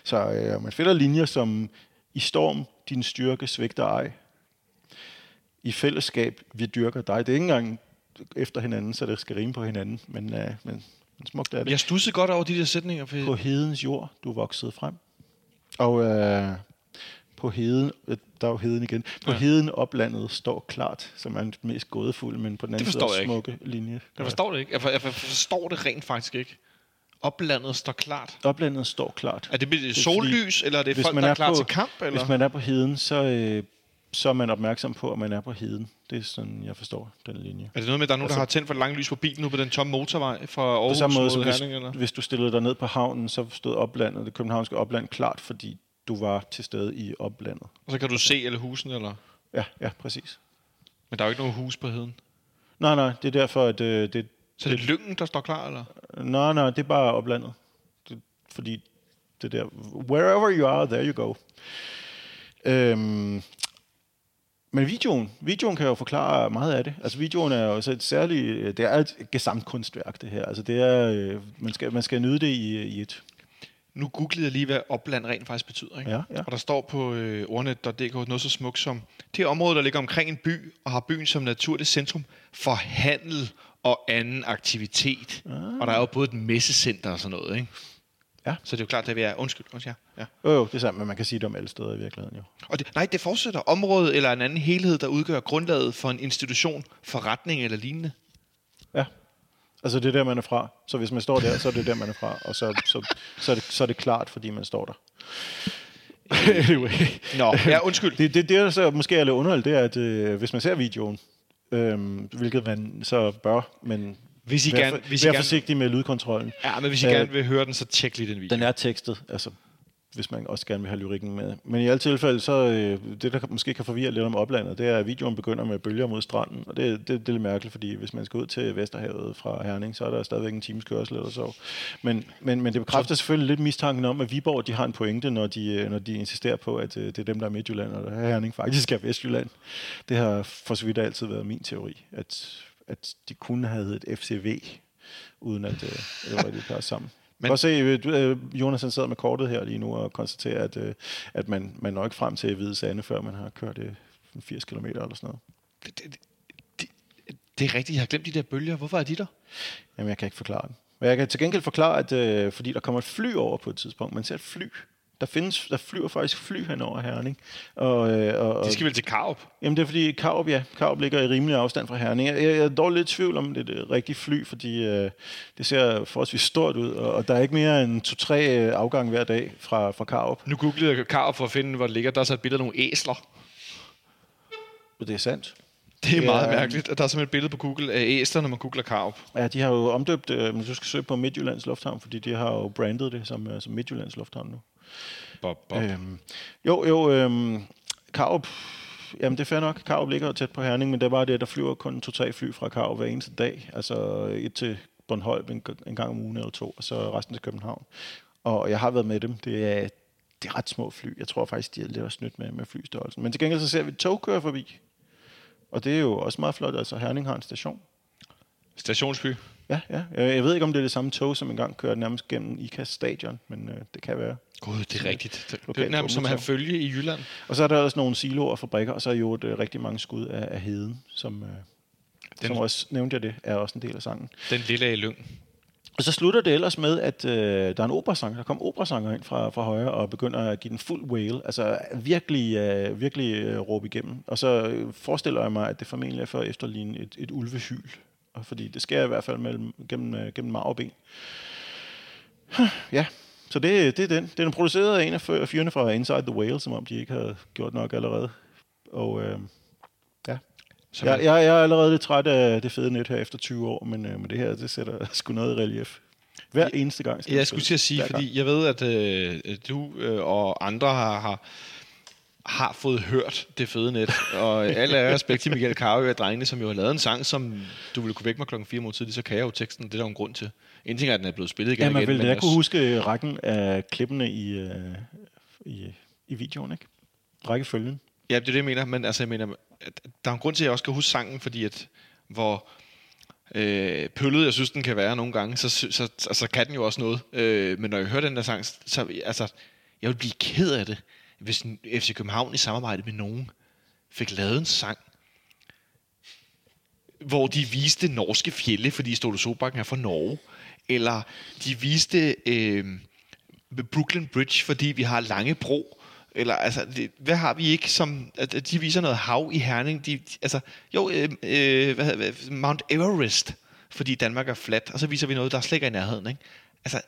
Så øh, man finder linjer som, i storm, din styrke svigter ej. I fællesskab, vi dyrker dig. Det er ikke engang efter hinanden, så det skal rime på hinanden, men, øh, men, men smukt er det. Jeg stussede godt over de der sætninger. For... På hedens jord, du voksede frem. Og øh, på heden, øh, der er jo heden igen, på ja. heden oplandet står klart, som er den mest gådefulde, men på den anden side smukke linje. Jeg forstår det ikke. Jeg, for, jeg forstår det rent faktisk ikke. Oplandet står klart. Oplandet står klart. Er det, det sollys, fordi, eller er det folk, der er, er klar på, til kamp? Eller? Hvis man er på heden, så, øh, så er man opmærksom på, at man er på heden. Det er sådan, jeg forstår den linje. Er det noget med, at der er nogen, altså, der har tændt for langt lys på bilen nu på den tomme motorvej fra Aarhus samme måde, Herning? Hvis, eller? hvis du stillede dig ned på havnen, så stod oplandet, det københavnske opland, klart, fordi du var til stede i oplandet. Og så kan du se alle husene, eller? Ja, ja, præcis. Men der er jo ikke nogen hus på heden. Nej, nej, det er derfor, at øh, det... Så det er lyngen, der står klar, eller? Nej, nej, det er bare oplandet. Det, fordi det der... Wherever you are, there you go. Øhm, men videoen, videoen kan jo forklare meget af det. Altså videoen er jo så et særligt, det er et gesamtkunstværk det her. Altså det er, øh, man skal, man skal nyde det i, i et. Nu googlede jeg lige, hvad opland rent faktisk betyder. Ikke? Ja, ja. Og der står på øh, ordnet.dk noget så smukt som, det område, der ligger omkring en by, og har byen som naturligt centrum for handel og anden aktivitet. Ah. Og der er jo både et messecenter og sådan noget, ikke? Ja. Så det er jo klart, at vi er... Undskyld, undskyld ja. Jo, jo, det er sandt, men man kan sige det om alle steder i virkeligheden, jo. Og det, nej, det fortsætter området eller en anden helhed, der udgør grundlaget for en institution, forretning eller lignende. Ja. Altså det er der, man er fra. Så hvis man står der, så er det der, man er fra. Og så, så, så, er, det, så er det klart, fordi man står der. anyway. Nå, ja, undskyld. Det, det, det der så måske er lidt underligt, det er, at øh, hvis man ser videoen, øh, hvilket man så bør, men hvis I vær, gerne, hvis I vær gerne, forsigtig med lydkontrollen. Ja, men hvis I øh, gerne vil høre den, så tjek lige den video. Den er tekstet, altså hvis man også gerne vil have lyrikken med. Men i alle tilfælde, så øh, det, der måske kan forvirre lidt om oplandet, det er, at videoen begynder med bølger mod stranden. Og det, det, det er lidt mærkeligt, fordi hvis man skal ud til Vesterhavet fra Herning, så er der stadigvæk en times kørsel eller så. Men, men, men det bekræfter selvfølgelig lidt mistanken om, at Viborg de har en pointe, når de, øh, når de insisterer på, at øh, det er dem, der er Midtjylland, og Herning faktisk er Vestjylland. Det har for så vidt altid været min teori, at, at de kunne have heddet FCV, uden at øh, det var det passer sammen. Men, Prøv at se, øh, Jonas han sidder med kortet her lige nu og konstaterer, at, øh, at man, man når ikke frem til Hvide Sande, før man har kørt 80 km eller sådan noget. Det, det, det, det er rigtigt, jeg har glemt de der bølger. Hvorfor er de der? Jamen, jeg kan ikke forklare det. Men jeg kan til gengæld forklare, at øh, fordi der kommer et fly over på et tidspunkt, man ser et fly, der, findes, der flyver faktisk fly hen over Herning. Og, øh, og, de skal vel til Karup? Jamen det er fordi Karup, ja, Karup ligger i rimelig afstand fra Herning. Jeg, jeg er dog lidt i tvivl om det er det rigtige fly, fordi øh, det ser forholdsvis stort ud, og, og der er ikke mere end to-tre øh, afgange hver dag fra, fra Karup. Nu googlede jeg Karup for at finde, hvor det ligger. Der er så et billede af nogle æsler. Det er sandt. Det er meget ja, mærkeligt, at der er simpelthen et billede på Google af æsler, når man googler Karup. Ja, de har jo omdøbt, øh, men du skal søge på Midtjyllands Lufthavn, fordi de har jo brandet det som, som Midtjyllands Lufthavn nu. Bob, Bob. Øhm, jo, jo, øhm, Karup, jamen det er fair nok. Karup ligger tæt på Herning, men det er bare det, der flyver kun to-tre fly fra Karup hver eneste dag. Altså et til Bornholm en, en gang om ugen eller to, og så resten til København. Og jeg har været med dem. Det er, det er ret små fly. Jeg tror faktisk, de er lidt snydt med, med flystørrelsen. Men til gengæld så ser vi et tog køre forbi. Og det er jo også meget flot. Altså Herning har en station. Stationsby? Ja, ja. Jeg ved ikke, om det er det samme tog, som engang kørte nærmest gennem IKAS stadion, men øh, det kan være. Gud, det er rigtigt. Det, det er nærmest som at have følge i Jylland. Og så er der også nogle siloer og fabrikker, og så er jo et, øh, rigtig mange skud af, af heden, som, øh, den, som også nævnte jeg det, er også en del af sangen. Den lille af lyng. Og så slutter det ellers med, at øh, der er en operasanger. Der kom operasanger ind fra, fra højre og begynder at give den fuld whale. Altså virkelig, øh, virkelig øh, råbe igennem. Og så forestiller jeg mig, at det formentlig er for at efterligne et, et ulvehyl. Fordi det sker i hvert fald mellem, gennem, øh, gennem marv og ben. Ja, så det, det er den. Den er produceret af en af fyrene fra Inside the Whale, som om de ikke havde gjort nok allerede. Og øh, ja. Så jeg, jeg, jeg er allerede lidt træt af det fede net her efter 20 år, men, øh, men det her, det sætter sgu noget i relief. Hver eneste gang. Jeg skulle til at sige, fordi jeg ved, at øh, du øh, og andre har, har, har fået hørt det fede net. Og alle er respekt til Michael Carø og drengene, som jo har lavet en sang, som du ville kunne vække mig klokken 4 mod tidligt, så kan jeg jo teksten. Det er der en grund til. En ting er, at den er blevet spillet igen Ja, man igen. vil men da kunne huske rækken af klippene i, øh, i, i videoen, ikke? Rækkefølgen. Ja, det er det, jeg mener. Men altså, jeg mener, at der er en grund til, at jeg også skal huske sangen, fordi at, hvor øh, pøllet jeg synes, den kan være nogle gange, så, så, så, så kan den jo også noget. Øh, men når jeg hører den der sang, så altså, jeg vil blive ked af det, hvis en FC København i samarbejde med nogen fik lavet en sang, hvor de viste norske fjelle, fordi Ståle Solbakken er fra Norge. Eller de viste øh, Brooklyn Bridge, fordi vi har lange bro. Eller altså, det, hvad har vi ikke som... At, de viser noget hav i Herning. De, de, altså, jo, øh, øh, hvad, hedder- Mount Everest, fordi Danmark er fladt. Og så viser vi noget, der slet ikke er i nærheden. Ikke? Altså,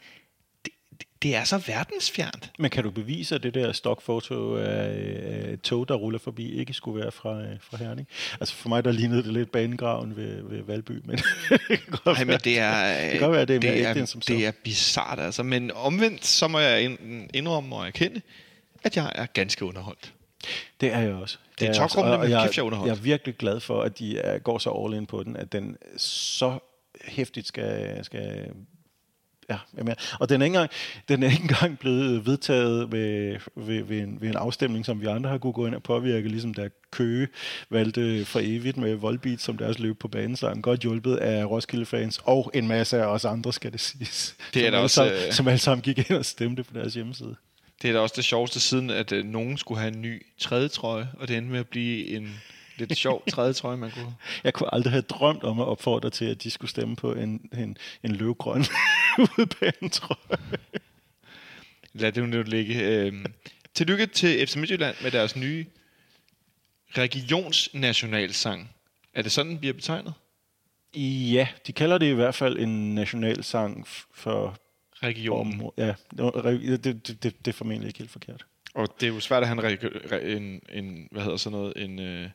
det, det, det er så verdensfjernt. Men kan du bevise, at det der stokfoto af et tog, der ruller forbi, ikke skulle være fra, øh, fra Herning? Altså for mig, der lignede det lidt banegraven ved, ved Valby, men det Nej, men det er, det kan godt være, det er det er, end som så. det er bizart, altså. Men omvendt, så må jeg ind- indrømme og erkende, at jeg er ganske underholdt. Det er jeg også. Det er jeg også. tokrummende, men jeg, kæft, jeg er. Jeg er virkelig glad for, at de er, går så all in på den, at den så hæftigt skal... skal Ja, jamen, ja. og den er, ikke engang, den er ikke engang blevet vedtaget ved, ved, ved, en, ved en afstemning, som vi andre har kunne gå ind og påvirke, ligesom der Køge valgte for evigt med Volbeat som deres løb på banen, godt hjulpet af Roskilde-fans, og en masse af os andre, skal det siges. Det er som da alle også, sammen, øh, Som alle sammen gik ind og stemte på deres hjemmeside. Det er da også det sjoveste siden, at øh, nogen skulle have en ny tredje trøje, og det endte med at blive en lidt sjov tredje trøje, man kunne... Jeg kunne aldrig have drømt om at opfordre til, at de skulle stemme på en, en, en løvgrøn jeg. Lad det nu ligge. Øhm, tillykke til FC Midtjylland med deres nye regionsnationalsang. Er det sådan, den bliver betegnet? Ja, de kalder det i hvert fald en nationalsang for Regionen. området. Ja, det, det, det, det er formentlig ikke helt forkert. Og det er jo svært at have en, en, en hvad hedder sådan noget, en, øh,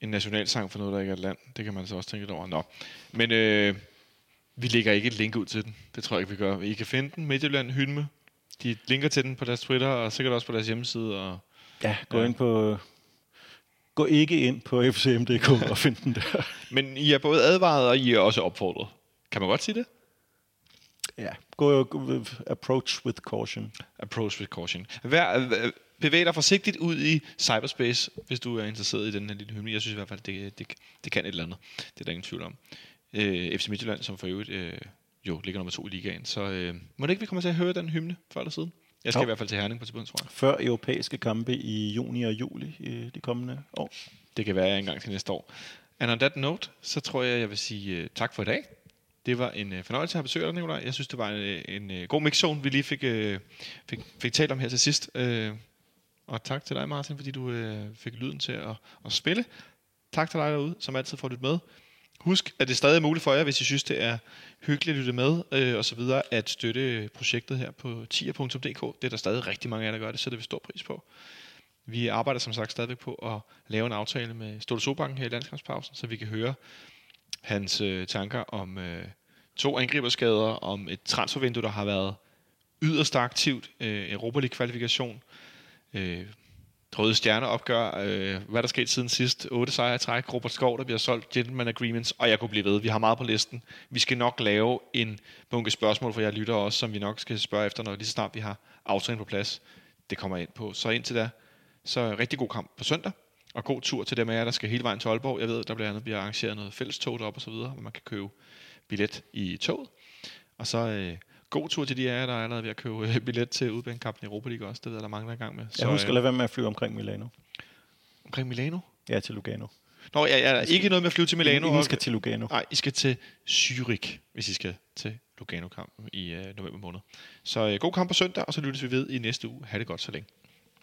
en nationalsang for noget, der ikke er et land. Det kan man så også tænke lidt over. Nå. Men øh, vi lægger ikke et link ud til den. Det tror jeg ikke, vi gør. I kan finde den, Midtjylland Hylme. De linker til den på deres Twitter, og sikkert også på deres hjemmeside. Og Ja, gå ja. ind på... Gå ikke ind på fcm.dk og find den der. Men I er både advaret, og I er også opfordret. Kan man godt sige det? Ja, gå, approach with caution. Approach with caution. Øh, bevæg dig forsigtigt ud i cyberspace, hvis du er interesseret i den her lille hymne. Jeg synes i hvert fald, det, det, det kan et eller andet. Det er der ingen tvivl om. Øh, FC Midtjylland, som for øvrigt øh, jo ligger nummer to i ligaen. Så øh, må det ikke, vi kommer til at høre den hymne før eller siden? Jeg skal Jo. i hvert fald til Herning på tidspunkt, tror jeg. Før europæiske kampe i juni og juli i de kommende år. Det kan være, jeg engang til næste år. And on that note, så tror jeg, jeg vil sige uh, tak for i dag. Det var en uh, fornøjelse at have besøg dig, Nicolaj. Jeg synes, det var en, en uh, god mixzone, vi lige fik, uh, fik, fik talt om her til sidst. Uh, og tak til dig, Martin, fordi du øh, fik lyden til at, at spille. Tak til dig derude, som altid får lyttet med. Husk, at det stadig er muligt for jer, hvis I synes, det er hyggeligt at lytte med, øh, og så videre, at støtte projektet her på tier.dk. Det er der stadig rigtig mange af jer, der gør. Det sætter vi stor pris på. Vi arbejder som sagt stadigvæk på at lave en aftale med Ståle Sobanken her i landskampspausen, så vi kan høre hans øh, tanker om øh, to angriberskader, om et transfervindue, der har været yderst aktivt, øh, Europa League-kvalifikation, øh, Øh, Røde Stjerne opgør, øh, hvad der skete siden sidst, 8 sejre i træk, Robert Skov, der bliver solgt, gentleman agreements, og jeg kunne blive ved. Vi har meget på listen. Vi skal nok lave en bunke spørgsmål for jer lytter også, som vi nok skal spørge efter, når lige så snart vi har aftalen på plads. Det kommer jeg ind på. Så indtil da, så rigtig god kamp på søndag, og god tur til dem af jer, der skal hele vejen til Aalborg. Jeg ved, der bliver andet bliver arrangeret noget fælles tog deroppe og så videre, hvor man kan købe billet i toget. Og så øh, god tur til de af jer, der er allerede ved at købe øh, billet til udbanekampen i Europa League også. Det ved jeg, der er mange, der er i gang med. Jeg husker øh, lade være med at flyve omkring Milano. omkring Milano. Ja, til Lugano. Nå, ja, ja, ikke noget med at flyve til Milano. Ingen og- skal til Lugano. Nej, I skal til Zürich, hvis I skal til Lugano-kampen i øh, november måned. Så øh, god kamp på søndag, og så lyttes vi ved i næste uge. Ha' det godt så længe.